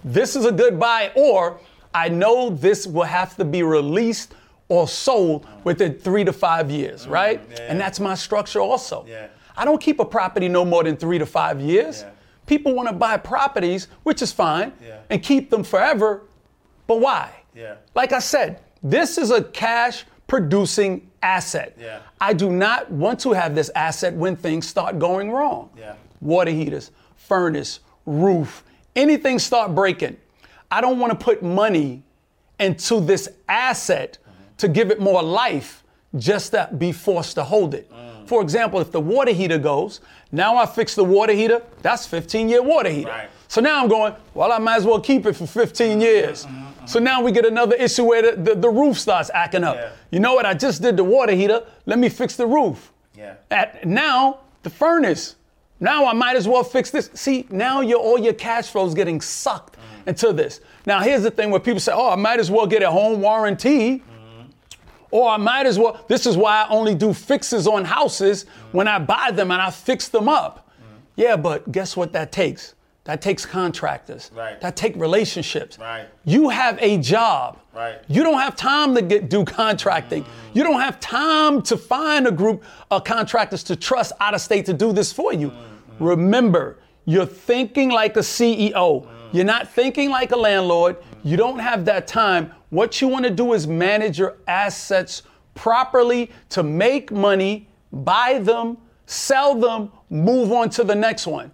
this is a good buy, or I know this will have to be released or sold within three to five years, mm, right? yeah. And that's my structure also. Yeah. I don't keep a property no more than three to five years. People want to buy properties, which is fine, and keep them forever, but why? Yeah. Like I said, this is a cash producing asset. I do not want to have this asset when things start going wrong. Yeah. Water heaters, furnace, roof, anything start breaking. I don't want to put money into this asset to give it more life just to be forced to hold it. Mm. For example, if the water heater goes, now I fix the water heater, that's 15 year water heater. Right. So now I'm going, well, I might as well keep it for 15 mm-hmm, years. Mm-hmm, mm-hmm. So now we get another issue where the, the, the roof starts acting up. Yeah. You know what? I just did the water heater. Let me fix the roof. Yeah. At, now, the furnace. Now I might as well fix this. See, now your all your cash flow is getting sucked into this. Now here's the thing where people say, oh, I might as well get a home warranty. Or I might as well, this is why I only do fixes on houses when I buy them and I fix them up. Yeah, but guess what that takes? That takes contractors. Right. That take relationships. Right. You have a job. Right. You don't have time to get do contracting. Mm. You don't have time to find a group of contractors to trust out of state to do this for you. Mm, mm. Remember, you're thinking like a CEO. You're not thinking like a landlord. You don't have that time. What you want to do is manage your assets properly to make money, buy them, sell them, move on to the next one.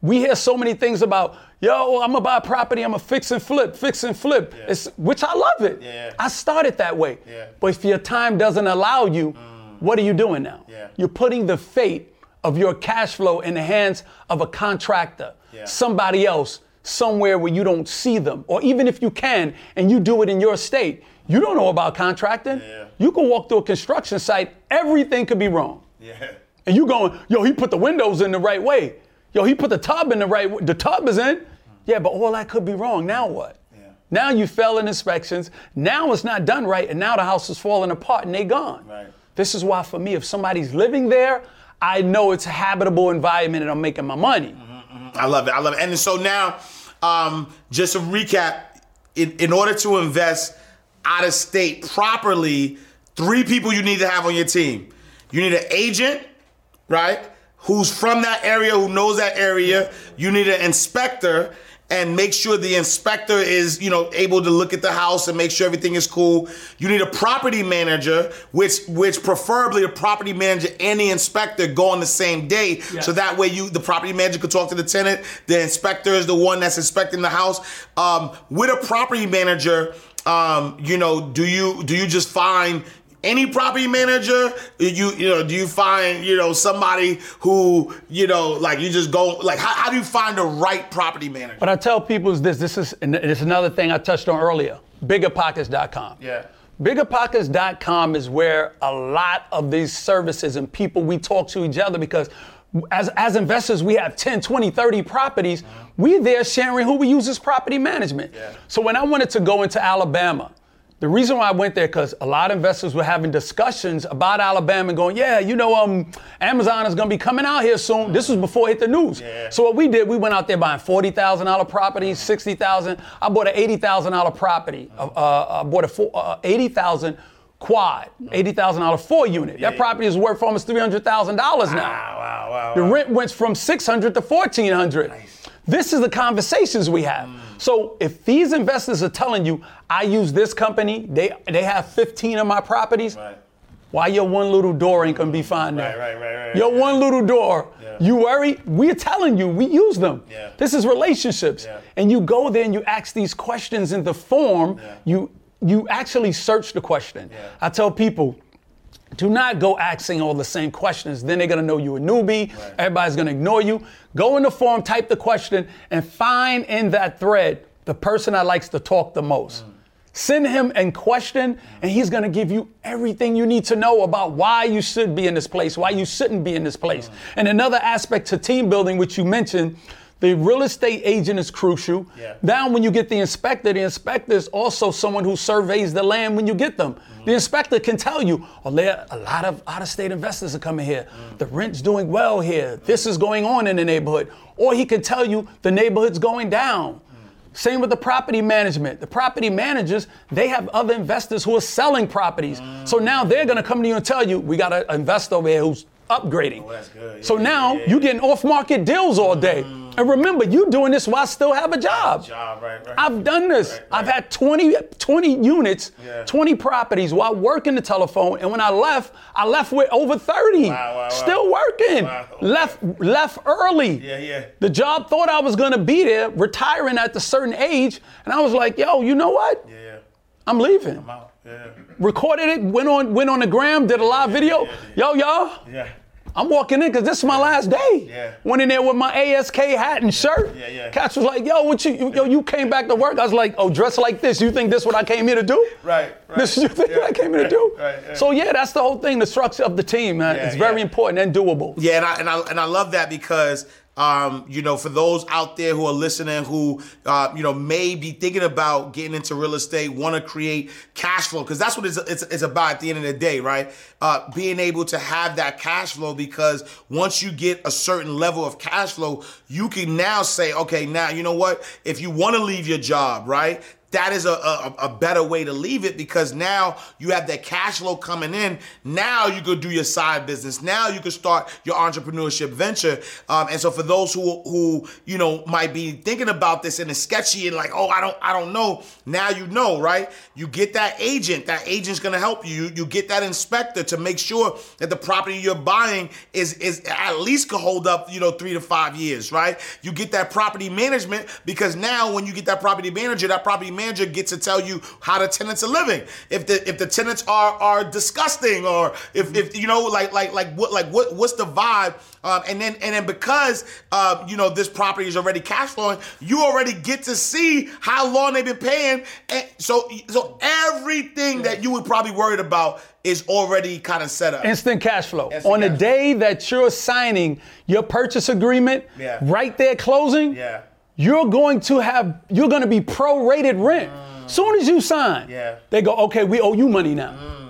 We hear so many things about, yo, I'm gonna buy a property, I'm gonna fix and flip, fix and flip. It's, which I love it. Yeah. I started that way. Yeah. But if your time doesn't allow you, mm. what are you doing now? Yeah. You're putting the fate of your cash flow in the hands of a contractor, Yeah. somebody else, somewhere where you don't see them. Or even if you can and you do it in your state, you don't know about contracting. Yeah. You can walk through a construction site, everything could be wrong. Yeah. And you going, yo, he put the windows in the right way. Yo, he put the tub in the right way. The tub is in. Yeah, but all that could be wrong. Now what? Yeah. Now you fell in inspections. Now it's not done right, and now the house is falling apart and they gone. Right. This is why, for me, if somebody's living there, I know it's a habitable environment and I'm making my money. Mm-hmm, mm-hmm. I love it. I love it. And so now, um, just to recap, in, in order to invest out of state properly, three people you need to have on your team. You need an agent, right? Who's from that area, who knows that area. You need an inspector, and make sure the inspector is, you know, able to look at the house and make sure everything is cool. You need a property manager, which which preferably the property manager and the inspector go on the same day, so that way you the property manager could talk to the tenant. The inspector is the one that's inspecting the house. Um, with a property manager, um, you know, do you do you just find any property manager you you know do you find you know somebody who you know like you just go like how, how do you find the right property manager What I tell people is this. This is and it's another thing I touched on earlier. Biggerpockets.com. Yeah. Biggerpockets.com is where a lot of these services and people we talk to each other because as, as investors, we have 10, 20, 30 properties. Uh-huh. We're there sharing who we use as property management. Yeah. So when I wanted to go into Alabama, the reason why I went there because a lot of investors were having discussions about Alabama and going, yeah, you know, um, Amazon is going to be coming out here soon. This was before it hit the news. So what we did, we went out there buying forty thousand dollar properties, sixty thousand. I bought an eighty thousand dollar property. Uh, uh, I bought a four, uh, eighty thousand quad, eighty thousand dollar four unit. that property is worth almost three hundred thousand dollars now. wow wow wow, The rent went from 600 to 1400. This is the conversations we have. Mm. So if these investors are telling you, I use this company, they they have 15 of my properties, Right. why your one little door ain't gonna be fine there? Right, right, right, right, Your yeah. one little door, Yeah. you worry, we're telling you, we use them. Yeah. This is relationships. Yeah. And you go there and you ask these questions in the form, Yeah. you you actually search the question. Yeah. I tell people, do not go asking all the same questions. Then they're gonna know you're a newbie. Everybody's gonna ignore you. Go in the form, type the question, and find in that thread the person that likes to talk the most. Mm. Send him and question, and he's gonna give you everything you need to know about why you should be in this place, why you shouldn't be in this place. Mm. And another aspect to team building, which you mentioned, the real estate agent is crucial. Yeah. Now, when you get the inspector, the inspector is also someone who surveys the land when you get them. The mm-hmm. inspector can tell you, oh, there a lot of out-of-state investors are coming here. Mm. The rent's doing well here. This is going on in the neighborhood. Or he can tell you the neighborhood's going down. Mm. Same with the property management. The property managers, they have other investors who are selling properties. Mm. So now they're gonna come to you and tell you, we got an investor over here who's upgrading. Oh, that's good. So now yeah, yeah, you're getting off-market deals all day. And remember, you doing this while I still have a job. Job, right, right. I've done this. Right, I've had 20, 20 units, Yeah. 20 properties while working the telephone. And when I left, I left with over 30. Wow, wow, wow. Still working. Wow, okay. Left left early. Yeah, yeah. The job thought I was gonna be there, retiring at a certain age. And I was like, yo, you know what? yeah, yeah. I'm leaving. I'm out. Yeah, Recorded it, went on went on the gram, did a live video. Yo, y'all. yeah. I'm walking in because this is my last day. Yeah. Went in there with my ASK hat and shirt. Yeah, yeah. Catch was like, yo, what you, you- yo, you came back to work. I was like, oh, dressed like this. You think this what I came here to do? Right, right. This is you think Yeah, what I came here to do? right, yeah. So yeah, that's the whole thing. The structure of the team, man. Yeah, it's very yeah. important and doable. Yeah, and I and I and I love that because um, you know, for those out there who are listening who uh, you know may be thinking about getting into real estate, want to create cash flow because that's what it's, it's it's about at the end of the day, right? Uh, being able to have that cash flow because once you get a certain level of cash flow, you can now say, okay, now you know what? If you want to leave your job, right? That is a, a, a better way to leave it because now you have that cash flow coming in. Now you could do your side business. Now you could start your entrepreneurship venture. Um, and so for those who who you know might be thinking about this and it's sketchy and like, oh, I don't I don't know. Now you know, right? You get that agent. That agent's gonna help you. You, you get that inspector to make sure that the property you're buying is is at least could hold up, you know, three to five years, right? You get that property management because now when you get that property manager, that property manager gets to tell you how the tenants are living. If the if the tenants are are disgusting or if, if you know like like like what like what what's the vibe um, and then and then because uh, you know this property is already cash flowing, you already get to see how long they've been paying. And so so everything that you would probably worried about is already kind of set up. Instant cash flow. Instant On the cash day that you're signing your purchase agreement, Yeah. right there closing, yeah. You're going to have you're going to be prorated rent. Mm. Soon as you sign, Yeah. they go, okay, we owe you money now. Mm.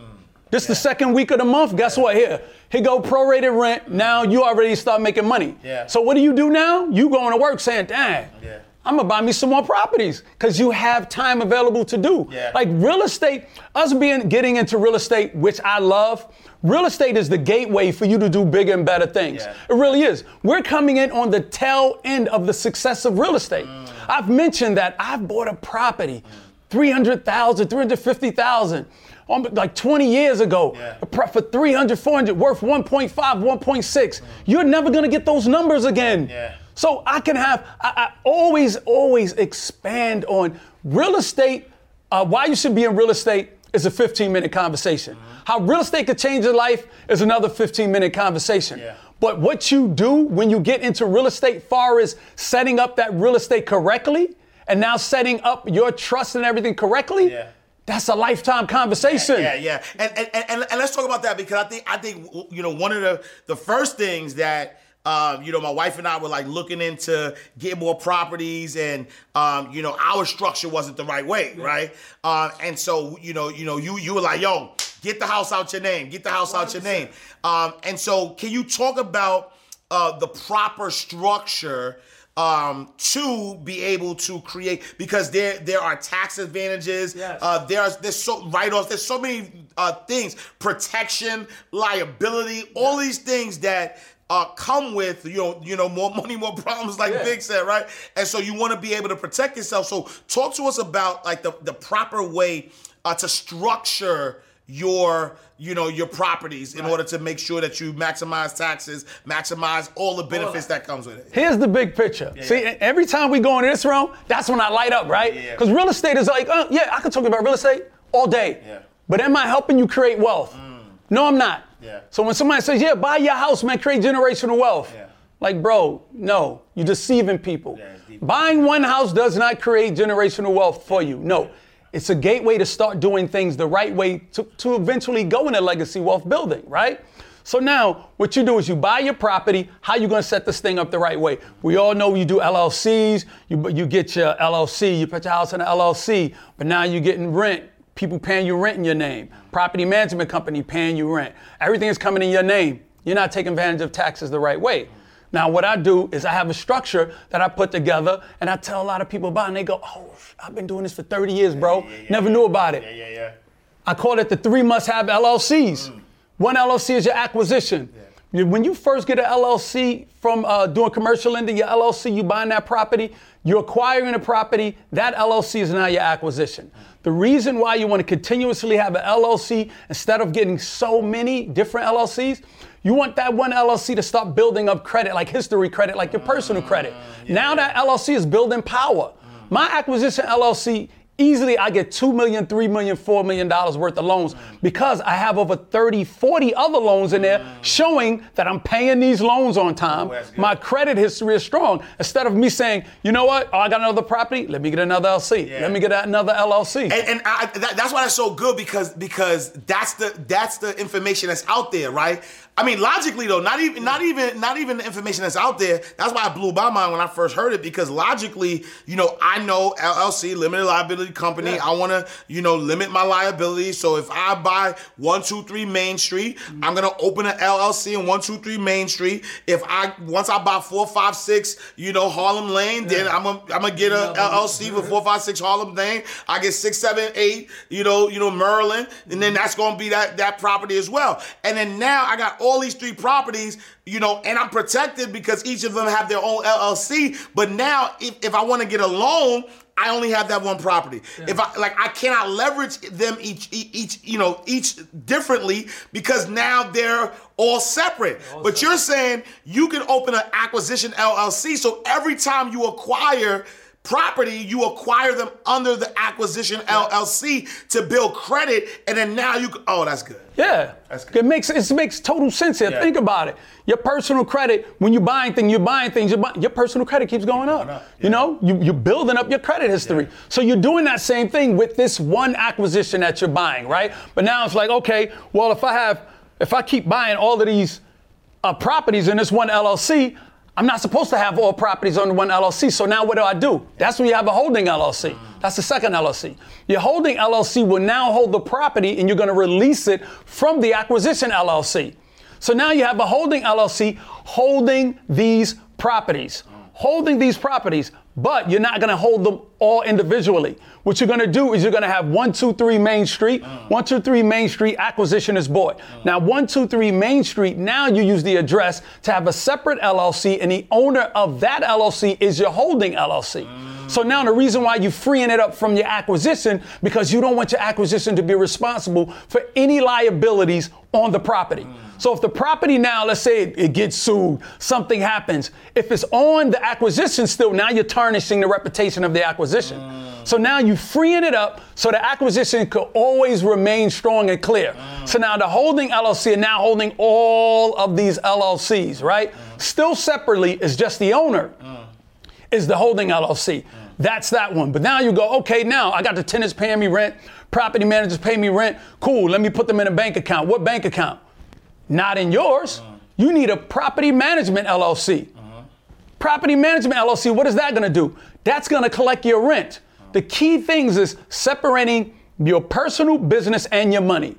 This the second week of the month. Guess what? Here, here go prorated rent. Now you already start making money. Yeah. So what do you do now? You going to work saying, dang, Yeah. I'm gonna buy me some more properties because you have time available to do. Yeah. Like real estate, us being getting into real estate, which I love. Real estate is the gateway for you to do bigger and better things. Yeah. It really is. We're coming in on the tail end of the success of real estate. Mm. I've mentioned that I've bought a property, 300,000, 350,000, um, like 20 years ago, Yeah. for 300, 400, worth 1.5, 1.6. You're never gonna get those numbers again. Yeah. So I can have, I, I always, always expand on real estate. Uh, why you should be in real estate is a 15 minute conversation. Mm-hmm. How real estate could change your life is another 15 minute conversation. Yeah. But what you do when you get into real estate, far as setting up that real estate correctly, and now setting up your trust and everything correctly, Yeah. that's a lifetime conversation. Yeah, yeah. And, and and and let's talk about that because I think I think you know one of the the first things that um, you know my wife and I were like looking into getting more properties and um, you know our structure wasn't the right way, right? Um, and so you know you know you you were like yo get the house out your name, get the house out your name. Um, and so can you talk about uh, the proper structure? um, to be able to create because there there are tax advantages. Yes. Uh, there's there's so write-offs. There's so many uh, things, protection, liability, all these things that. Uh, come with you know you know more money more problems like Yeah. Big said right and so you want to be able to protect yourself so talk to us about like the, the proper way uh, to structure your you know your properties in order to make sure that you maximize taxes maximize all the benefits that comes with it Here's the big picture. See, yeah. every time we go in this room, that's when I light up, right? Yeah. Because real estate is like, uh, yeah, I can talk about real estate all day. Yeah. But am I helping you create wealth? No, I'm not. Yeah. So when somebody says, yeah, buy your house, man, create generational wealth. Yeah. Like, bro, no, you're deceiving people. Yeah. Buying one house does not create generational wealth for you. No. It's a gateway to start doing things the right way to, to eventually go into legacy wealth building, right? So now, what you do is you buy your property. How you gonna set this thing up the right way? We all know you do LLCs. You you get your LLC. You put your house in an LLC, but now you're getting rent. People paying you rent in your name. Property management company paying you rent. Everything is coming in your name. You're not taking advantage of taxes the right way. Now, what I do is I have a structure that I put together, and I tell a lot of people about, it, and they go, "Oh, I've been doing this for 30 years, bro. Never knew about it." yeah yeah yeah I call it the three must-have LLCs. One LLC is your acquisition. When you first get an LLC from uh, doing commercial lending, your LLC, you buying that property, you're acquiring a property. That LLC is now your acquisition. The reason why you want to continuously have an LLC instead of getting so many different LLCs, you want that one LLC to stop building up credit, like history credit, like your personal credit. Ah, now that LLC is building power. Ah. My acquisition LLC easily I get $2 million, $3 million, $4 million worth of loans because I have over 30, 40 other loans in there mm. showing that I'm paying these loans on time. Oh, good. My credit history is strong. Instead of me saying, you know what? Oh, I got another property. Let me get another LC. Yeah. Let me get another LLC. and, and I, that, that's why that's so good because because that's the that's the information that's out there, right? I mean, logically though, not even not even not even the information that's out there. That's why I blew my mind when I first heard it because logically, you know, I know LLC, limited liability company. Yeah. I want to you know limit my liability. So if I buy one two three Main Street, I'm gonna open an LLC in one two three Main Street. If I once I buy four five six, you know Harlem Lane, then I'm gonna I'm gonna get a LLC for four five six Harlem Lane. I get six seven eight, you know you know Maryland, and then mm-hmm. that's gonna be that that property as well. And then now I got all these three properties, you know, and I'm protected because each of them have their own LLC. But now if, if I want to get a loan. I only have that one property. If I like, I cannot leverage them each, each, you know, each differently because now they're all separate. but you're saying you can open an acquisition LLC, so every time you acquire property, you acquire them under the acquisition LLC to build credit, and then now you. Oh, that's good. Yeah, That's good. it makes it makes total sense here. Yeah. Think about it. Your personal credit, when you're buying things, you're buying things. You're buy, your personal credit keeps going up. up, You know, you, you're building up your credit history. So you're doing that same thing with this one acquisition that you're buying, right? But now it's like, okay, well, if I have, if I keep buying all of these uh, properties in this one LLC, I'm not supposed to have all properties under one LLC. So now what do I do? That's when you have a holding LLC. That's the second LLC. Your holding LLC will now hold the property and you're going to release it from the acquisition LLC. So now you have a holding LLC holding these properties. Holding these properties, but you're not gonna hold them all individually. What you're gonna do is you're gonna have 123 Main Street, mm. 123 Main Street acquisition is bought. Mm. Now, 123 Main Street, now you use the address to have a separate LLC, and the owner of that LLC is your holding LLC. Mm. So now the reason why you're freeing it up from your acquisition because you don't want your acquisition to be responsible for any liabilities on the property. So if the property now, let's say it, it gets sued, something happens. If it's on the acquisition still, now you're tarnishing the reputation of the acquisition. Mm. So now you're freeing it up so the acquisition could always remain strong and clear. Mm. So now the holding LLC are now holding all of these LLCs, right? Mm. Still separately is just the owner is the holding LLC. That's that one. But now you go, okay, now I got the tenants paying me rent, property managers pay me rent. Cool, let me put them in a bank account. What bank account? Not in yours. Uh-huh. You need a property management LLC. Uh-huh. Property management LLC, what is that gonna do? That's gonna collect your rent. Uh-huh. The key things is separating your personal business and your money.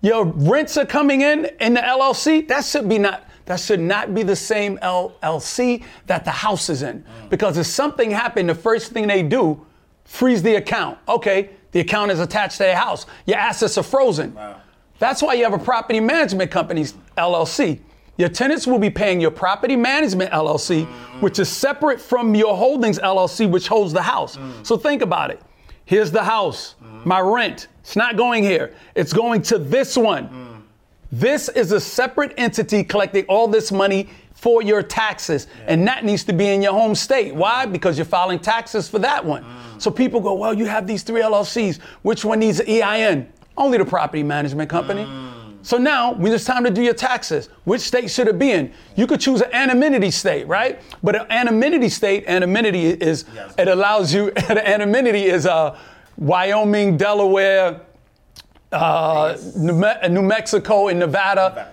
Your rents are coming in in the LLC, that should be not that should not be the same LLC that the house is in. Because if something happened, the first thing they do, freeze the account. Okay, the account is attached to their house. Your assets are frozen. That's why you have a property management company's LLC. Your tenants will be paying your property management LLC, which is separate from your holdings LLC, which holds the house. Mm. So think about it. Here's the house, mm. my rent. It's not going here, it's going to this one. Mm. This is a separate entity collecting all this money for your taxes, and that needs to be in your home state. Why? Because you're filing taxes for that one. So people go, well, you have these three LLCs. Which one needs an EIN? Only the property management company. So now, when it's time to do your taxes, which state should it be in? You could choose an anonymity state, right? But an anonymity state, anonymity is, it allows you, anonymity is uh, Wyoming, Delaware, uh, New, New Mexico, and Nevada.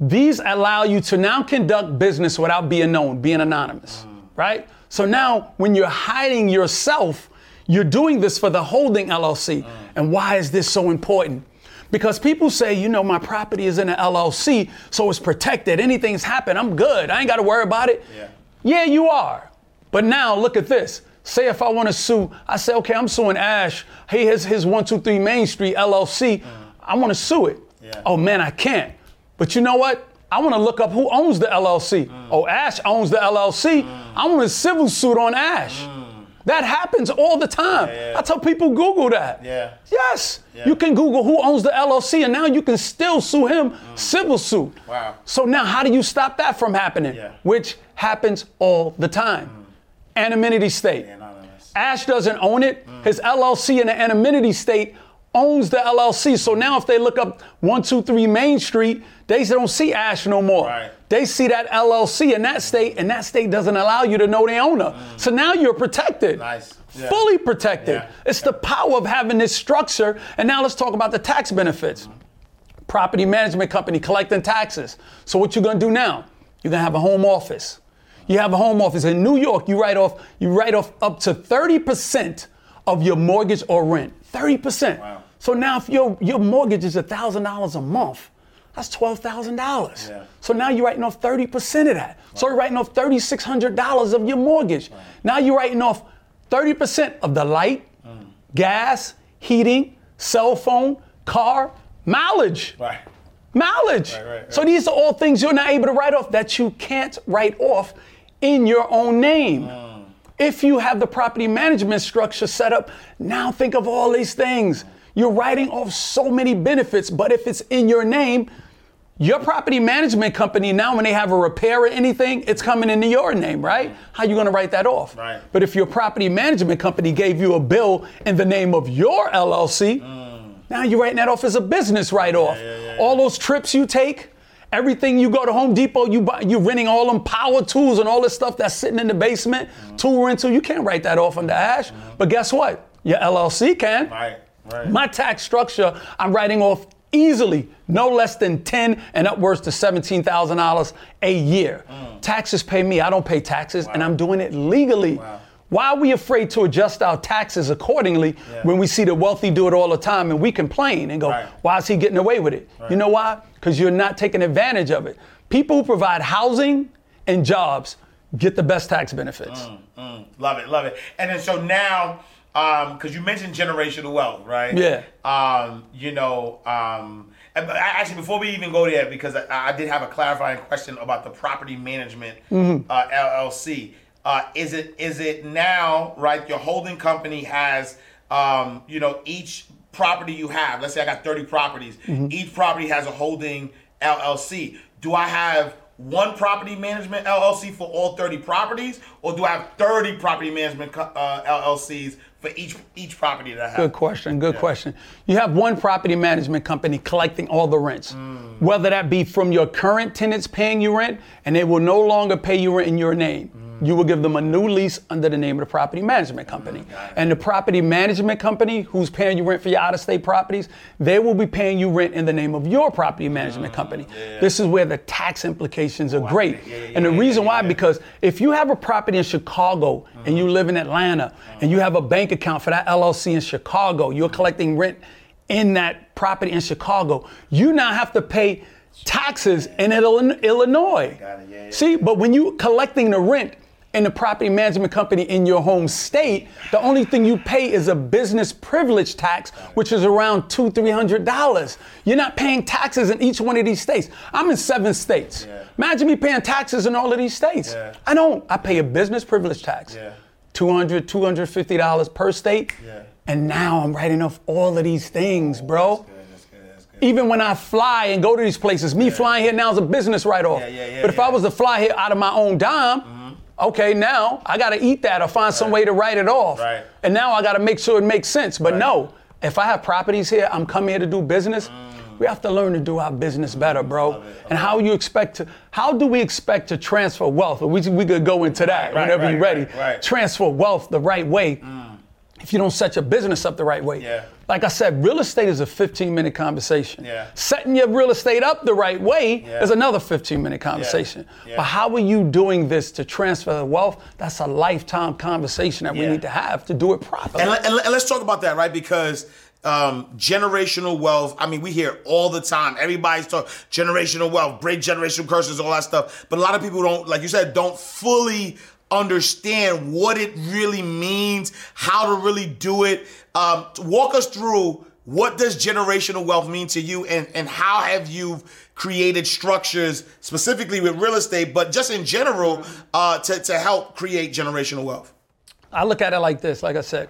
These allow you to now conduct business without being known, being anonymous, right? So now, when you're hiding yourself, you're doing this for the holding LLC. And why is this so important? Because people say, you know, my property is in an LLC, so it's protected. Anything's happened, I'm good. I ain't got to worry about it. Yeah. yeah, you are. But now look at this. Say if I want to sue, I say, okay, I'm suing Ash. He has his 123 Main Street LLC. Uh-huh. I want to sue it. Yeah. Oh man, I can't. But you know what? I want to look up who owns the LLC. Uh-huh. Oh, Ash owns the LLC. Uh-huh. I want a civil suit on Ash. That happens all the time. yeah. I tell people Google that. Yeah. Yes. Yeah. You can Google who owns the LLC and now you can still sue him mm. civil suit. Wow. So now how do you stop that from happening? Yeah. Which happens all the time. Mm. Anonymity state. Anonymous. Ash doesn't own it. Mm. His LLC in the anonymity state owns the LLC. So now if they look up 123 Main Street, they don't see Ash no more. Right. They see that LLC in that state, and that state doesn't allow you to know the owner. Mm. So now you're protected. Nice. Yeah. Fully protected. Yeah. It's the power of having this structure. And now let's talk about the tax benefits. Property management company collecting taxes. So what you're gonna do now? You're gonna have a home office. You have a home office in New York. You write off. You write off up to 30% of your mortgage or rent. 30%. Wow. So now if your your mortgage is thousand dollars a month, that's twelve thousand dollars. Yeah. So now you're writing off 30% of that. So you're writing off $3,600 of your mortgage. Now you're writing off 30% of the light, gas, heating, cell phone, car, mileage. Right. Mileage. Right, right, So these are all things you're not able to write off that you can't write off in your own name. Mm. If you have the property management structure set up, now think of all these things. You're writing off so many benefits, but if it's in your name, your property management company now when they have a repair or anything, it's coming into your name, right? How you going to write that off? Right. But if your property management company gave you a bill in the name of your LLC, mm. now you're writing that off as a business write-off. All those trips you take, everything you go to Home Depot, you buy, you renting all them power tools and all this stuff that's sitting in the basement, mm. tool rental, you can't write that off under Ash. Mm. But guess what? Your LLC can. Right. Right. My tax structure, I'm writing off easily no less than 10 and upwards to $17,000 a year. Mm. Taxes pay me, I don't pay taxes, and I'm doing it legally. Wow. Why are we afraid to adjust our taxes accordingly Yeah. when we see the wealthy do it all the time and we complain and go, Right. why is he getting away with it? You know why? Because you're not taking advantage of it. People who provide housing and jobs get the best tax benefits. Mm, mm. Love it, love it. And then so now, because you mentioned generational wealth, right? Yeah. Um, you know, um, actually, before we even go there, because I, I did have a clarifying question about the property management Mm-hmm. uh, LLC. Uh, is it is it now right? Your holding company has, um, you know, each property you have. Let's say I got thirty properties. Mm-hmm. Each property has a holding LLC. Do I have one property management LLC for all 30 properties, or do I have 30 property management uh, LLCs for each each property that I have? Good question. Good question. You have one property management company collecting all the rents, whether that be from your current tenants paying you rent, and they will no longer pay you rent in your name. You will give them a new lease under the name of the property management company. And the property management company who's paying you rent for your out of state properties, they will be paying you rent in the name of your property management company. This is where the tax implications are great. and the reason why, because if you have a property in Chicago and you live in Atlanta and you have a bank account for that LLC in Chicago, you're collecting rent in that property in Chicago, you now have to pay taxes in Illinois. yeah, yeah. See, but when you collecting the rent in the property management company in your home state, the only thing you pay is a business privilege tax, which is around two, three hundred dollars. You're not paying taxes in each one of these states. I'm in seven states. Imagine me paying taxes in all of these states. Yeah. I don't. I pay a business privilege tax. Yeah. 200 $250 per state. Yeah. And now I'm writing off all of these things, bro. Even when I fly and go to these places, me flying here now is a business write-off. Yeah, yeah, yeah, but if yeah. I was to fly here out of my own dime, okay, now I got to eat that or find some way to write it off. Right. And now I got to make sure it makes sense. But no, if I have properties here, I'm coming here to do business. Mm. We have to learn to do our business better, bro. And how you expect to? How do we expect to transfer wealth? We we could go into that Right, whenever right, you're ready. right, right. Transfer wealth the right way. Mm. If you don't set your business up the right way. Yeah. Like I said, real estate is a 15 minute conversation. Yeah. Setting your real estate up the right way Yeah. is another 15 minute conversation. Yeah. But how are you doing this to transfer the wealth? That's a lifetime conversation that we Yeah. need to have to do it properly. And, and, and let's talk about that, right? Because um, generational wealth, I mean, we hear all the time. Everybody's talking generational wealth, break generational curses, all that stuff. But a lot of people don't, like you said, don't fully understand what it really means, how to really do it. Um, walk us through what does generational wealth mean to you and, and how have you created structures specifically with real estate, but just in general uh, to, to help create generational wealth? I look at it like this, like I said.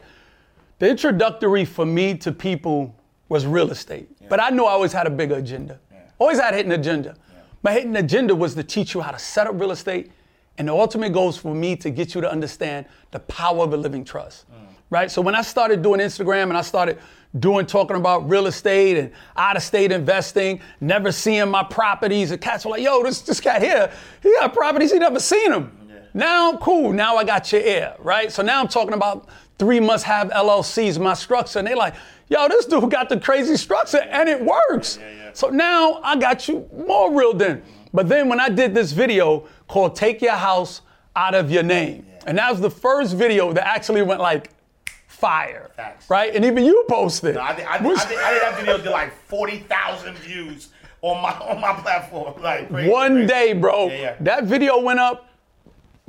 The introductory for me to people was real estate. But I knew I always had a bigger agenda. Always had a hidden agenda. My hidden agenda was to teach you how to set up real estate. And the ultimate goal is for me to get you to understand the power of a living trust. Mm. Right? So when I started doing Instagram and I started doing talking about real estate and out of state investing, never seeing my properties, and cats were like, yo, this, this cat here, he got properties, he never seen them. Now, cool. Now I got your ear, right? So now I'm talking about three must have LLCs, my structure. And they like, yo, this dude got the crazy structure and it works. So now I got you more real than. Mm-hmm. But then when I did this video called Take Your House Out of Your Name, and that was the first video that actually went like fire, Facts. right? And even you posted. I did, I, did, I, did, I did that video did like forty thousand views on my on my platform. Like crazy, One crazy. day, bro, Yeah, yeah. that video went up.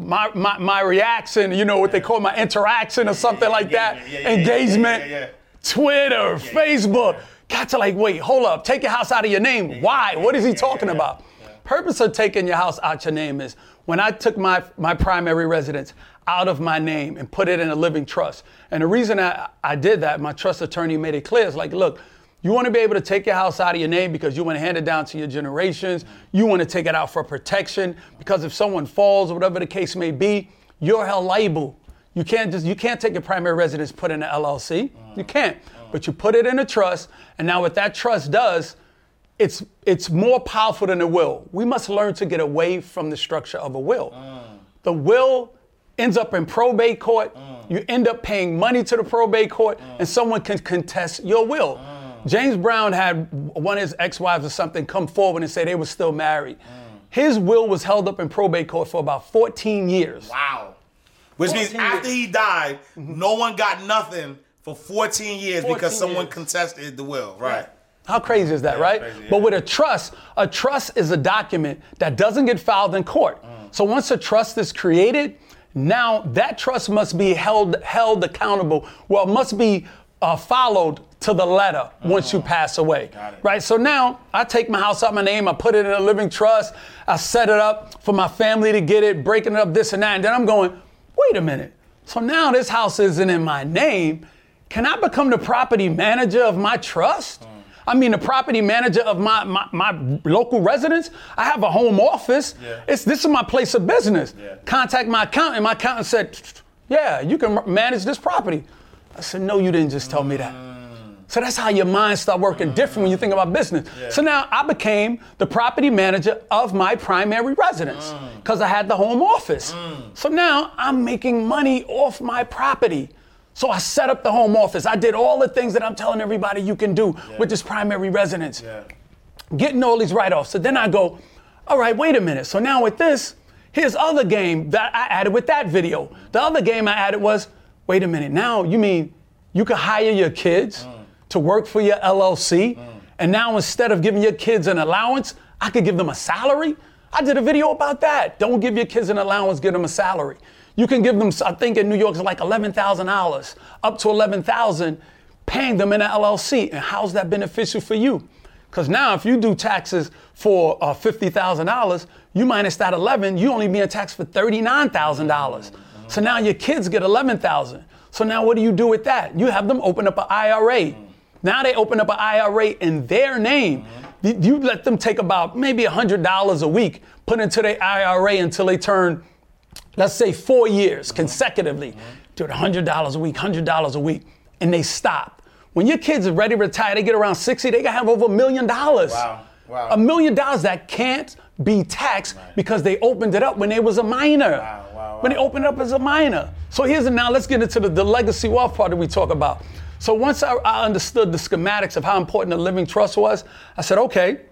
My, my, my reaction, you know what they call my interaction or something like that, yeah, yeah, yeah, engagement, yeah, yeah, yeah. Twitter, Facebook. Got to like, wait, hold up, take your house out of your name. Why? What is he talking yeah, about? Purpose of taking your house out your name is when I took my, my primary residence out of my name and put it in a living trust. And the reason I, I did that, my trust attorney made it clear, is like, look, you want to be able to take your house out of your name because you want to hand it down to your generations. You want to take it out for protection because if someone falls or whatever the case may be, you're held liable. You can't just you can't take your primary residence put in an LLC. You can't. But you put it in a trust, and now what that trust does, it's it's more powerful than a will. We must learn to get away from the structure of a will. Mm. The will ends up in probate court. Mm. You end up paying money to the probate court, mm. and someone can contest your will. James Brown had one of his ex-wives or something come forward and say they were still married. His will was held up in probate court for about 14 years. Wow. Which means 14 after he died, mm-hmm. no one got nothing for 14 years 14 because someone years. contested the will. Right. How crazy is that, right? crazy, yeah. But with a trust, a trust is a document that doesn't get filed in court. Mm. So once a trust is created, now that trust must be held held accountable. Well, it must be uh, followed to the letter once you mm. pass away, right? So now I take my house out my name, I put it in a living trust, I set it up for my family to get it, breaking it up this and that, and then I'm going, wait a minute. So now this house isn't in my name. Can I become the property manager of my trust? Mm. I mean, the property manager of my, my, my local residence. I have a home office. Yeah. It's this is my place of business. Yeah. Contact my accountant. And my accountant said, "Yeah, you can manage this property." I said, "No, you didn't just tell me that." Mm. So that's how your mind start working different when you think about business. So now I became the property manager of my primary residence mm. because I had the home office. Mm. So now I'm making money off my property. So I set up the home office. I did all the things that I'm telling everybody you can do with this primary residence Yeah. getting all these write-offs. So then I go, all right, wait a minute. So now with this, here's other game that I added with that video. The other game I added was, wait a minute, now you mean you could hire your kids mm. to work for your LLC, mm. and now instead of giving your kids an allowance, I could give them a salary? I did a video about that. Don't give your kids an allowance, give them a salary. You can give them, I think in New York it's like $11,000, up to 11,000, paying them in an LLC. And how's that beneficial for you? Because now, if you do taxes for uh, $50,000, you minus that 11, you only being taxed for $39,000. So now your kids get 11,000. So now what do you do with that? You have them open up an IRA. Now they open up an IRA in their name. You- let them take about maybe $100 a week, put into their IRA until they turn, let's say, four years consecutively. Do it $100 a week, $100 a week, and they stop. When your kids are ready to retire, they get around 60, they gonna have over a million dollars. Wow, wow. A million dollars that can't be taxed because they opened it up when they was a minor. Wow, wow, When they wow. it up as a minor. So here's the now let's get into the, the legacy wealth part that we talk about. So once I, I understood the schematics of how important the living trust was, I said, okay,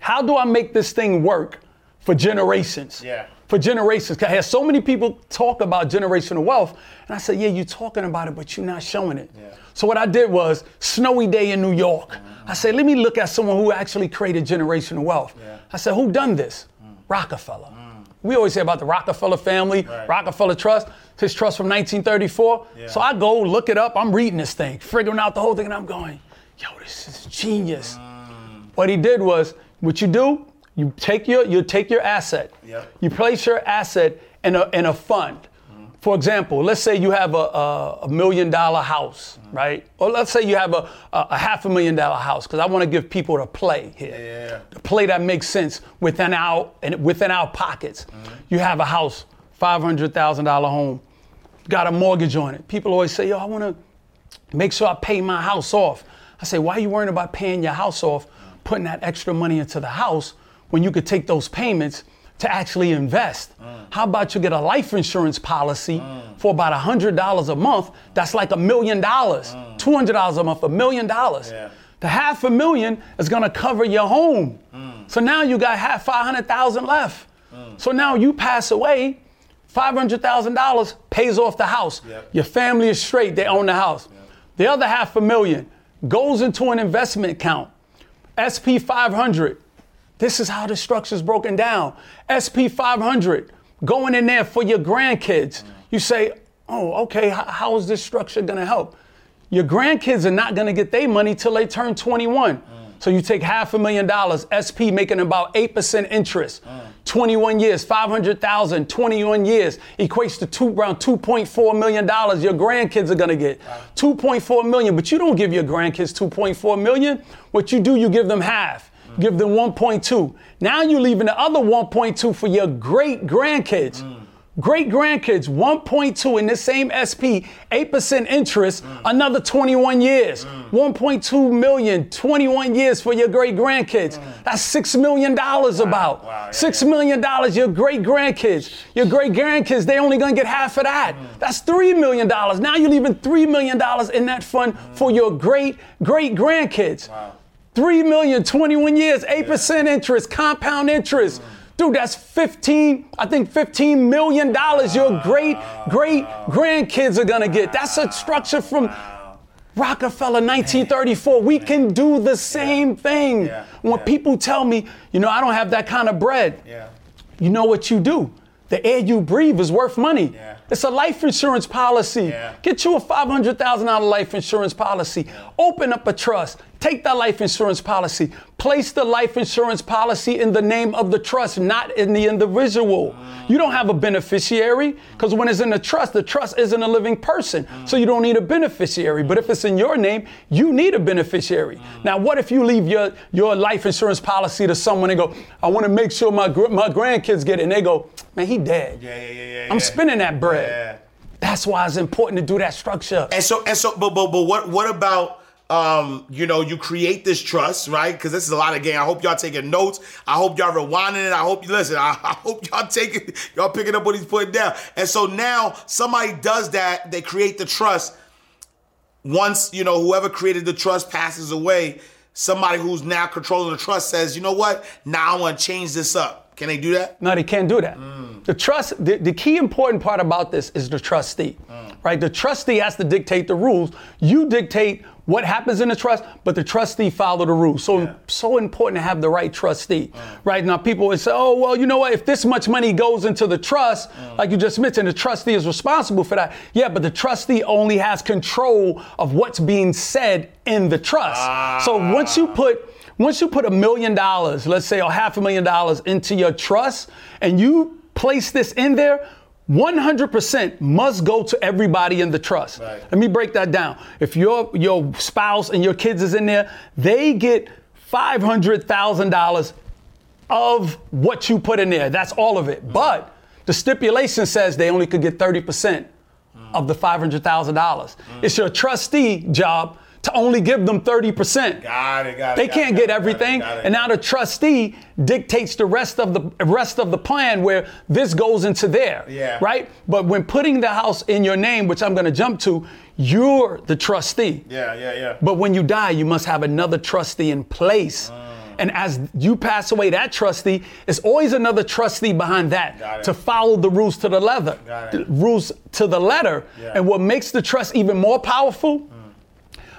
how do I make this thing work for generations? Yeah. For generations. I had so many people talk about generational wealth. And I said, yeah, you're talking about it, but you're not showing it. So what I did was, snowy day in New York. Mm-hmm. I said, let me look at someone who actually created generational wealth. I said, who done this? Mm. Rockefeller. We always say about the Rockefeller family, Rockefeller Trust, his trust from 1934. So I go look it up. I'm reading this thing, figuring out the whole thing, and I'm going, yo, this is genius. What he did was, what you do, you take your you take your asset, Yep. you place your asset in a in a fund. Mm-hmm. For example, let's say you have a, a, a million dollar house, mm-hmm. right? Or let's say you have a, a, a half a million dollar house, because I want to give people to play here. Yeah. The play that makes sense within our and within our pockets. Mm-hmm. You have a house, five hundred thousand dollar home, got a mortgage on it. People always say, "Yo, I want to make sure I pay my house off." I say, "Why are you worrying about paying your house off, putting that extra money into the house when you could take those payments to actually invest? Mm. How about you get a life insurance policy mm. for about hundred dollars a month? That's like a million dollars, mm. hundred dollars a month, a million dollars." Yeah. The half a million is gonna cover your home. So now you got half five hundred thousand left. So now you pass away, five hundred thousand dollars pays off the house. Yep. Your family is straight; they own the house. The other half a million goes into an investment account. SP 500. This is how the structure is broken down. SP 500 going in there for your grandkids. You say, oh, okay, how is this structure gonna help? Your grandkids are not gonna get their money till they turn 21. So you take half a million dollars, SP making about 8% interest. 21 years, 500,000, 21 years equates to two, around 2.4 million dollars your grandkids are gonna get. 2.4 million, but you don't give your grandkids 2.4 million. What you do, you give them half. Give them 1.2. Now you're leaving the other 1.2 for your great grandkids. Mm. Great grandkids, 1.2 in this same SP, 8% interest, mm. another 21 years. Mm. 1.2 million, 21 years for your great grandkids. That's $6 million about. Wow, yeah, $6 million, your great grandkids. Your great grandkids, they only gonna get half of that. That's $3 million. Now you're leaving $3 million in that fund for your great great grandkids. Three million, 21 years, 8% interest, compound interest. Dude, that's 15, I think 15 million dollars your great, great grandkids are gonna get. That's a structure from Rockefeller, 1934. We can do the same thing. When people tell me, you know, I don't have that kind of bread, Yeah. you know what you do? The air you breathe is worth money. Yeah. It's a life insurance policy. Yeah. Get you a $500,000 life insurance policy. Open up a trust. Take that life insurance policy. Place the life insurance policy in the name of the trust, not in the individual. You don't have a beneficiary because when it's in a trust, the trust isn't a living person. So you don't need a beneficiary. But if it's in your name, you need a beneficiary. Now, what if you leave your, your life insurance policy to someone and go, I want to make sure my, gr- my grandkids get it? And they go, man, he dead. Yeah, yeah, yeah, yeah. I'm yeah. spending that bread. That's why it's important to do that structure. And so and so, but but but what what about um you know you create this trust right? Because this is a lot of game. I hope y'all taking notes. I hope y'all rewinding it. I hope you listen. I, I hope y'all taking y'all picking up what he's putting down. And so now somebody does that. They create the trust. Once you know whoever created the trust passes away, somebody who's now controlling the trust says, you know what? Now I want to change this up. Can they do that? No, they can't do that. The trust, the, the key important part about this is the trustee, right? The trustee has to dictate the rules. You dictate what happens in the trust, but the trustee follow the rules. So, so important to have the right trustee, uh-huh. right? Now, people would say, oh, well, you know what? If this much money goes into the trust, uh-huh. like you just mentioned, the trustee is responsible for that. Yeah, but the trustee only has control of what's being said in the trust. So ah. once you put once you put a million dollars, let's say, or half a million dollars into your trust, and you place this in there, 100% must go to everybody in the trust. Right. Let me break that down. If your your spouse and your kids is in there, they get $500,000 of what you put in there. That's all of it. Mm. But the stipulation says they only could get 30% of the $500,000. Mm. It's your trustee job to only give them 30%. Got it. Got it. They got can't it, get it, everything, got it. and now the trustee dictates the rest of the rest of the plan where this goes into there. Yeah. Right. But when putting the house in your name, which I'm going to jump to, you're the trustee. Yeah, yeah, yeah. But when you die, you must have another trustee in place. Mm. And as you pass away, that trustee is always another trustee behind that to follow the rules to the leather, the rules to the letter. Yeah. And what makes the trust even more powerful?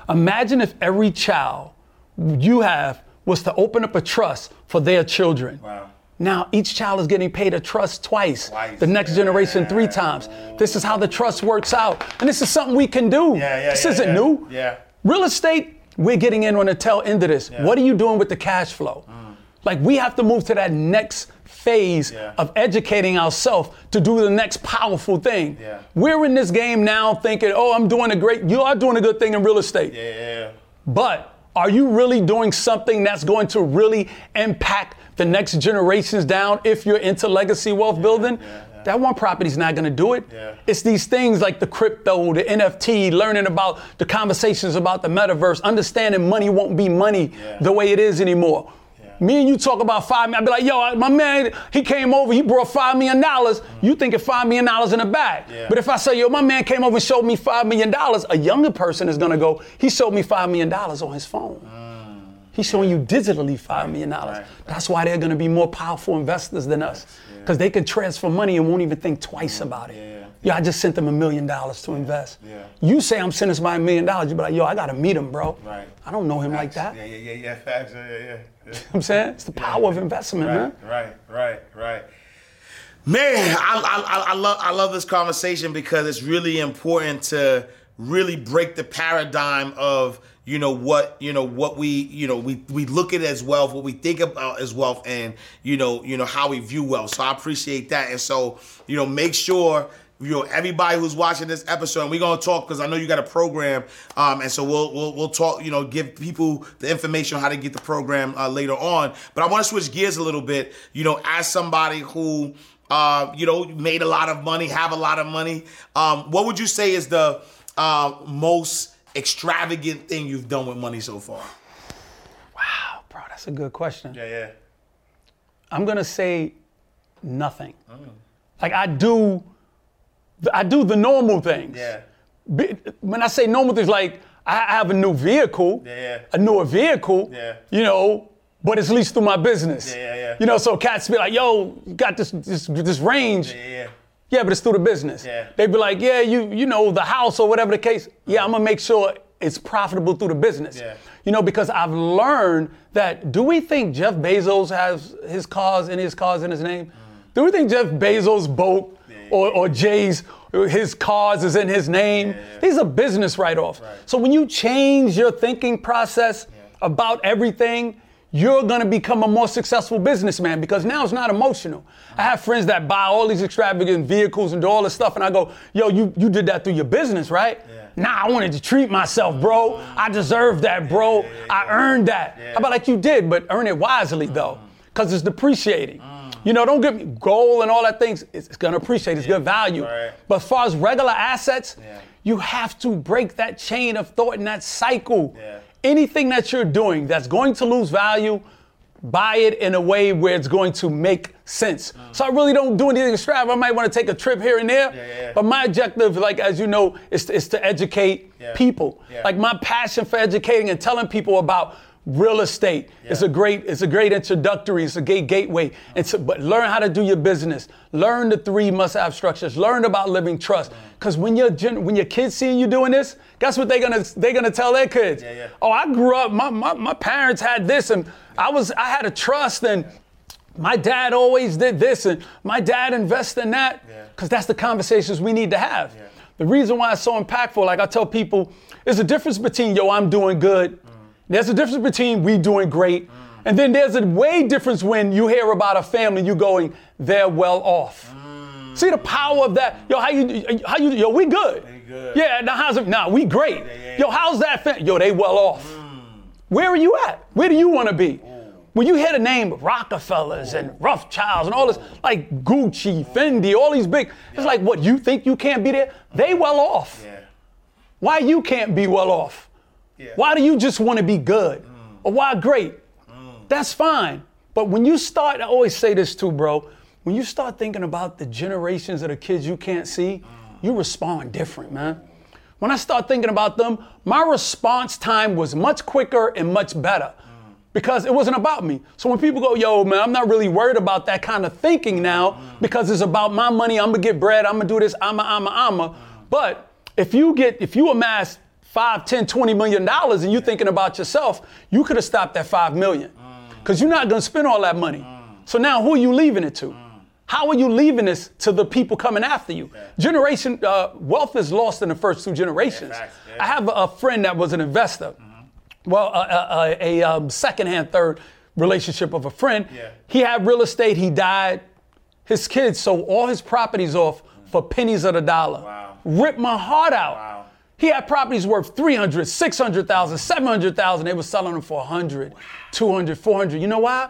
Imagine if every child you have was to open up a trust for their children. Wow. Now each child is getting paid a trust twice. Twice. The next generation three times. This is how the trust works out. And this is something we can do. Yeah, yeah, this isn't new. Yeah. Real estate, we're getting in on the tail end of this. What are you doing with the cash flow? Mm. Like we have to move to that next phase. Yeah. of educating ourselves to do the next powerful thing. Yeah. We're in this game now thinking, oh, I'm doing a great, you are doing a good thing in real estate. Yeah. But are you really doing something that's going to really impact the next generations down if you're into legacy wealth building? That one property's not going to do it. Yeah. It's these things like the crypto, the NFT, learning about the conversations about the metaverse, understanding money won't be money Yeah. the way it is anymore. Me and you talk about five million. I'd be like, yo, my man, he came over, he brought five million dollars. You thinking five million dollars in a bag. Yeah. But if I say, yo, my man came over and showed me five million dollars, a younger person is gonna go, he showed me five million dollars on his phone. Mm. He's showing you digitally five million dollars. right. That's why they're gonna be more powerful investors than us. Because they can transfer money and won't even think twice about it. yeah. Yeah, I just sent them a million dollars to invest. yeah. You say I'm sending somebody a million dollars, you be like, yo, I gotta meet him, bro. Right. I don't know him like that. Yeah, yeah, yeah, yeah. Facts. Yeah, yeah, yeah. yeah. I'm saying? It's the power of investment, man. Right, right, right, right. Man, I, I, I- I love I love this conversation because it's really important to really break the paradigm of you know what you know what we you know we we look at as wealth, what we think about as wealth, and you know you know how we view wealth. So I appreciate that, and so you know make sure you know everybody who's watching this episode and we're going to talk because i know you got a program um, and so we'll, we'll we'll talk you know give people the information on how to get the program uh, later on but i want to switch gears a little bit you know as somebody who uh, you know made a lot of money have a lot of money um, what would you say is the uh, most extravagant thing you've done with money so far Wow, bro, that's a good question. yeah yeah I'm gonna say nothing. Oh. Like I do, I do the normal things. yeah When I say normal things, like I have a new vehicle, Yeah. a newer vehicle, Yeah. you know, but it's leased through my business. Yeah, yeah, yeah. You know, so cats be like, "Yo, you got this this this range." yeah yeah Yeah, but it's through the business. Yeah. They be like, yeah, you you know the house or whatever the case. Yeah, uh-huh. I'm gonna make sure it's profitable through the business. Yeah. You know, because I've learned that do we think Jeff Bezos has his cars in his cars in his name? Mm. Do we think Jeff Bezos' boat or, or Jay's his cars is in his name? These are business write-offs. So when you change your thinking process about everything, you're gonna become a more successful businessman because now it's not emotional. I have friends that buy all these extravagant vehicles and do all this stuff, and I go, yo, you, you did that through your business, right? Nah, I wanted to treat myself, bro. I deserve that, bro. I earned that. How about like you did, but earn it wisely though, mm. because it's depreciating. Mm. You know, don't get me gold and all that things. It's, it's gonna appreciate. It's good value. Right. But as far as regular assets, Yeah. you have to break that chain of thought and that cycle. Yeah. Anything that you're doing that's going to lose value, buy it in a way where it's going to make sense. Mm. So I really don't do anything extravagant. I might want to take a trip here and there, yeah, yeah. but my objective, like as you know, is, is to educate Yeah. people. Yeah. Like my passion for educating and telling people about real estate. Is Yeah. a great it's a great introductory it's a great gateway. Uh-huh. And so, but learn how to do your business. Learn the three must-have structures. Learn about living trust. Because when your gen- when your kids seeing you doing this guess what they're gonna they're gonna tell their kids? Yeah, yeah. oh i grew up my, my, my parents had this and i was i had a trust and my dad always did this and my dad invested in that. Because that's the conversations we need to have. The reason why it's so impactful like i tell people there's a difference between yo i'm doing good there's a difference between we doing great and then there's a way difference when you hear about a family you going they're well off see the power of that yo how you how you yo we good good. yeah now how's it now we great yeah, yo how's that fam- yo they well off where are you at? Where do you want to be? When you hear the name Rockefellers and Rothschilds and all this, like Gucci, Fendi, all these big, it's like, what, you think you can't be there? They well off. Yeah. Why you can't be well off? Yeah. Why do you just want to be good? Mm. Or why great? Mm. That's fine. But when you start, I always say this too, bro. When you start thinking about the generations of the kids you can't see, mm. you respond different, man. When I start thinking about them, my response time was much quicker and much better because it wasn't about me. So when people go, yo, man, I'm not really worried about that kind of thinking now because it's about my money. I'm gonna get bread. I'm gonna do this. I'm a, I'm a, I'm a. But if you get, if you amass five, 10, 20 million dollars and you're thinking about yourself, you could have stopped at five million mm. because you're not gonna spend all that money. Mm. So now who are you leaving it to? Mm. How are you leaving this to the people coming after you? Generation uh, wealth is lost in the first two generations. facts, yeah. I have a, a friend that was an investor. Mm-hmm. Well, a, a, a, a um, second-hand, third relationship of a friend. Yeah. He had real estate. He died. His kids sold all his properties off for pennies of the dollar. Wow. Ripped my heart out. Wow. He had properties worth 300, 600,000, 700,000. They were selling them for 100, 200, 400. You know why?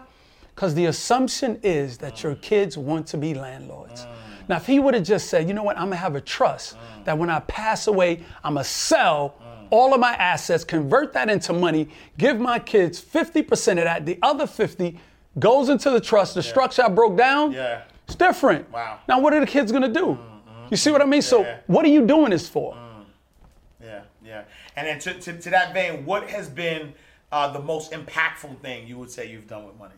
Because the assumption is that your kids want to be landlords. Mm. Now, if he would have just said, you know what, I'm gonna have a trust mm. that when I pass away, I'm gonna sell mm. all of my assets, convert that into money, give my kids 50% of that, the other 50 goes into the trust. The structure I broke down, Yeah. it's different. Wow. Now, what are the kids gonna do? Mm-hmm. You see what I mean? So, what are you doing this for? Yeah, yeah. And then to, to, to that vein, what has been uh, the most impactful thing you would say you've done with money?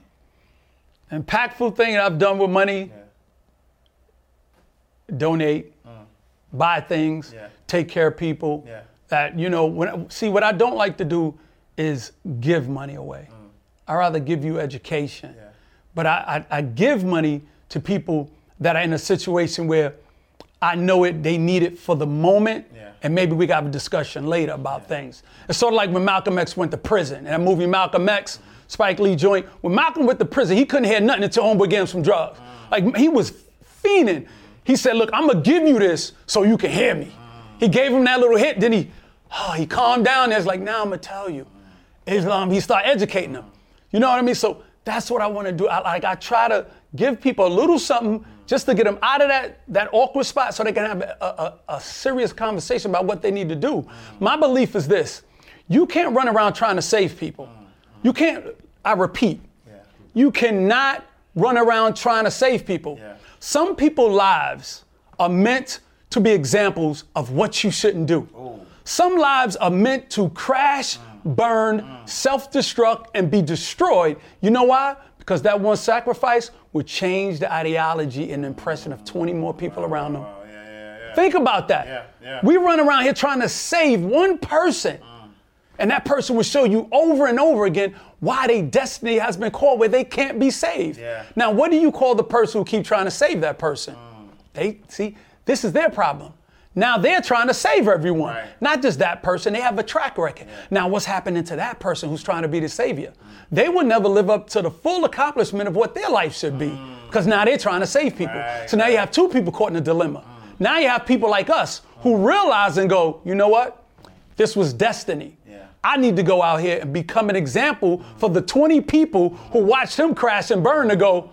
impactful thing I've done with money donate, buy things, Yeah. take care of people. Yeah. That, you know, when see what I don't like to do is give money away. I rather give you education. But I, I, I give money to people that are in a situation where I know it they need it for the moment. Yeah. And maybe we got a discussion later about things. It's sort of like when Malcolm X went to prison. In that movie Malcolm X, Spike Lee joint. When Malcolm went to prison, he couldn't hear nothing until homeboy gave him some drugs. Ah. Like he was fiending. He said, look, I'm gonna give you this so you can hear me. Ah. He gave him that little hit, then he oh, he calmed down. It's like, now I'm gonna tell you. Ah. Islam, he started educating them. You know what I mean? So that's what I want to do. I, like I try to give people a little something just to get them out of that, that awkward spot so they can have a, a, a serious conversation about what they need to do. My belief is this you can't run around trying to save people. You can't, I repeat, you cannot run around trying to save people. Yeah. Some people's lives are meant to be examples of what you shouldn't do. Some lives are meant to crash, mm. burn, mm. self destruct, and be destroyed. You know why? Because that one sacrifice would change the ideology and impression of 20 more people around them. Yeah, yeah, yeah. Think about that. We run around here trying to save one person. Uh-huh. And that person will show you over and over again why their destiny has been called where they can't be saved. Now, what do you call the person who keep trying to save that person? Uh-huh. They see, this is their problem. Now they're trying to save everyone, Right. not just that person. They have a track record. Now, what's happening to that person who's trying to be the savior? They will never live up to the full accomplishment of what their life should be, mm. because now they're trying to save people. Right, so now you have two people caught in a dilemma. Mm. Now you have people like us who realize and go, you know what? This was destiny. Yeah. I need to go out here and become an example for the 20 people who watched him crash and burn to go,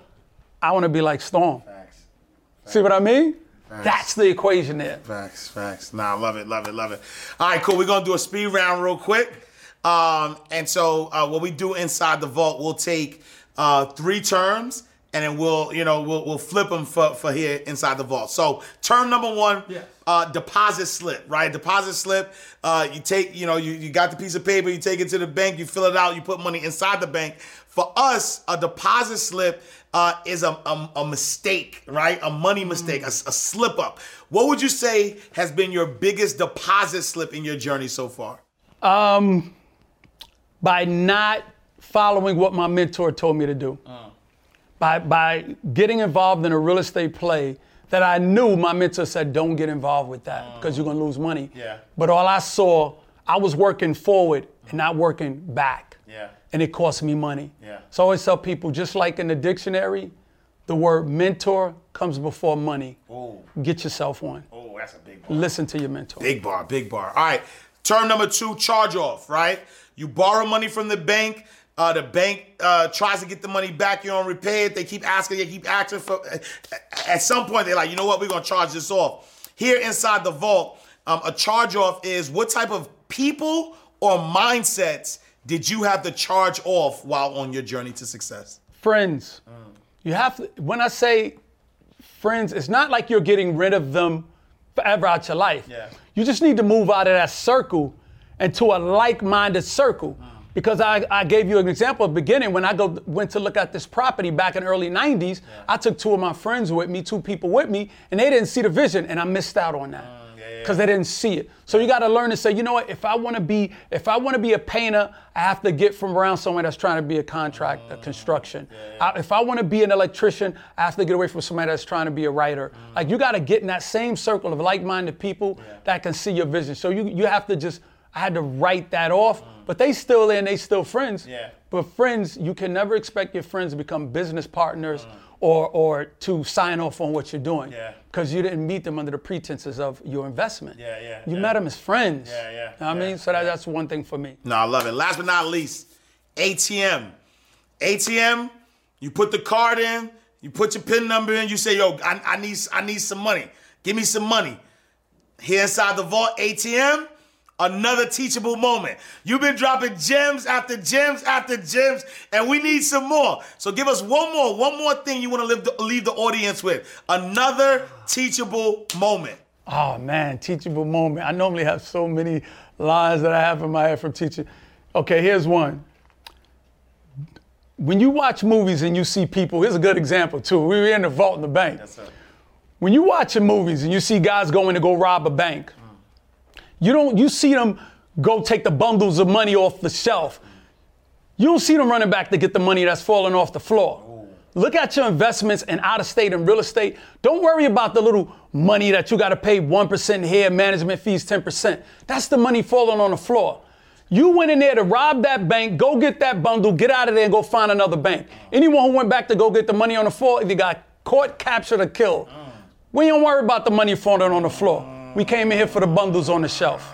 I want to be like Storm. Facts. See what I mean? That's the equation there. Facts, facts. Nah, love it, love it, love it. All right, cool. We're gonna do a speed round real quick. Um, and so uh, what we do inside the vault, we'll take uh, three terms and then we'll, you know, we'll, we'll flip them for, for here inside the vault. So term number one, Yes. uh, deposit slip, right? Deposit slip. Uh, you take, you know, you, you got the piece of paper, you take it to the bank, you fill it out, you put money inside the bank. For us, a deposit slip uh, is a, a, a mistake, right? A money mistake, a, a slip up. What would you say has been your biggest deposit slip in your journey so far? Um, By not following what my mentor told me to do. By, by getting involved in a real estate play that I knew my mentor said, don't get involved with that because you're going to lose money. Yeah. But all I saw, I was working forward and not working back. Yeah. And it costs me money. Yeah. So I always tell people, just like in the dictionary, the word mentor comes before money. Oh, Get yourself one. oh, that's a big bar. Listen to your mentor. Big bar, big bar. All right. Term number two, charge off, right? You borrow money from the bank. Uh, the bank uh, tries to get the money back. You don't repay it. They keep asking. They keep asking for. At some point, they're like, you know what? We're gonna charge this off. Here inside the vault, um, a charge off is what type of people or mindsets did you have to charge off while on your journey to success? friends. Mm. You have to, when I say friends, it's not like you're getting rid of them forever out your life. Yeah. You just need to move out of that circle into a like-minded circle. Mm. Because I, I gave you an example at the beginning when I go went to look at this property back in the early 90s, I took two of my friends with me, two people with me, and they didn't see the vision, and I missed out on that. Mm. Because they didn't see it. So you gotta learn to say, you know what, if I wanna be, if I wanna be a painter, I have to get from around someone that's trying to be a contract, a mm. construction. I- if I wanna be an electrician, I have to get away from somebody that's trying to be a writer. Mm. Like you gotta get in that same circle of like-minded people that can see your vision. So you you have to just, I had to write that off, mm. but they still there and they still friends. Yeah. But friends, you can never expect your friends to become business partners or or to sign off on what you're doing. Yeah. Because you didn't meet them under the pretenses of your investment. Yeah, yeah, You yeah. met them as friends. Yeah, yeah, You know what I yeah, mean? So that, that's one thing for me. No, I love it. Last but not least, ATM. ATM, you put the card in, you put your PIN number in, you say, yo, I, I need I need some money. Give me some money. Here inside the vault ATM, another teachable moment. You've been dropping gems after gems after gems, and we need some more. So give us one more, one more thing you want to leave the, leave the audience with. Another teachable moment. Oh man, teachable moment. I normally have so many lines that I have in my head from teaching. Okay, here's one. When you watch movies and you see people, here's a good example too. We were in the vault in the bank. When you watching movies and you see guys going to go rob a bank, you don't you see them go take the bundles of money off the shelf. You don't see them running back to get the money that's falling off the floor. Look at your investments in out of state and real estate. Don't worry about the little money that you got to pay 1% here, management fees 10%. That's the money falling on the floor. You went in there to rob that bank, go get that bundle, get out of there and go find another bank. Anyone who went back to go get the money on the floor if either got caught, captured, or killed. We don't worry about the money falling on the floor. We came in here for the bundles on the shelf.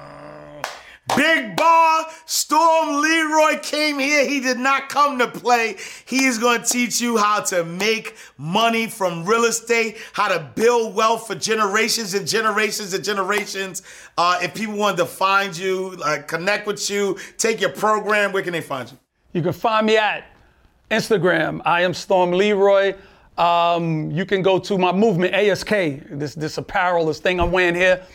Big Bar, Storm Leroy came here. He did not come to play. He is going to teach you how to make money from real estate, how to build wealth for generations and generations and generations. Uh, if people want to find you, uh, connect with you, take your program, where can they find you? You can find me at Instagram. I am Storm Leroy. Um, you can go to my movement, ASK, this, this apparel, this thing I'm wearing here.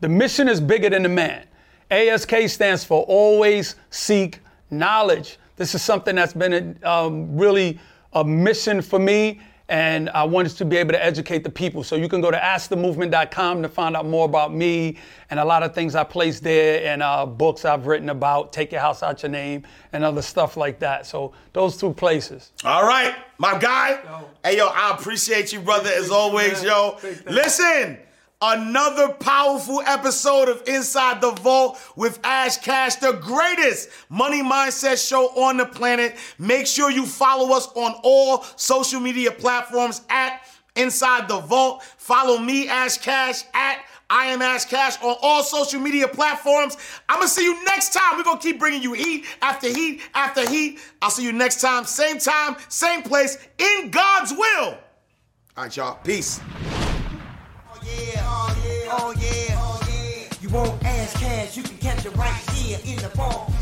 The mission is bigger than the man. ASK stands for Always Seek Knowledge. This is something that's been a, um, really a mission for me, and I wanted to be able to educate the people. So you can go to askthemovement.com to find out more about me and a lot of things I place there and uh, books I've written about, Take Your House Out Your Name, and other stuff like that. So those two places. All right, my guy. Yo. Hey, yo, I appreciate you, brother, as always, yo. Listen. Another powerful episode of Inside the Vault with Ash Cash, the greatest money mindset show on the planet. Make sure you follow us on all social media platforms at Inside the Vault. Follow me, Ash Cash, at I am Ash Cash on all social media platforms. I'm gonna see you next time. We're gonna keep bringing you heat after heat after heat. I'll see you next time, same time, same place, in God's will. All right, y'all. Peace yeah, oh yeah, oh yeah, oh yeah. You won't Ash Cash, you can catch it right here in the ball.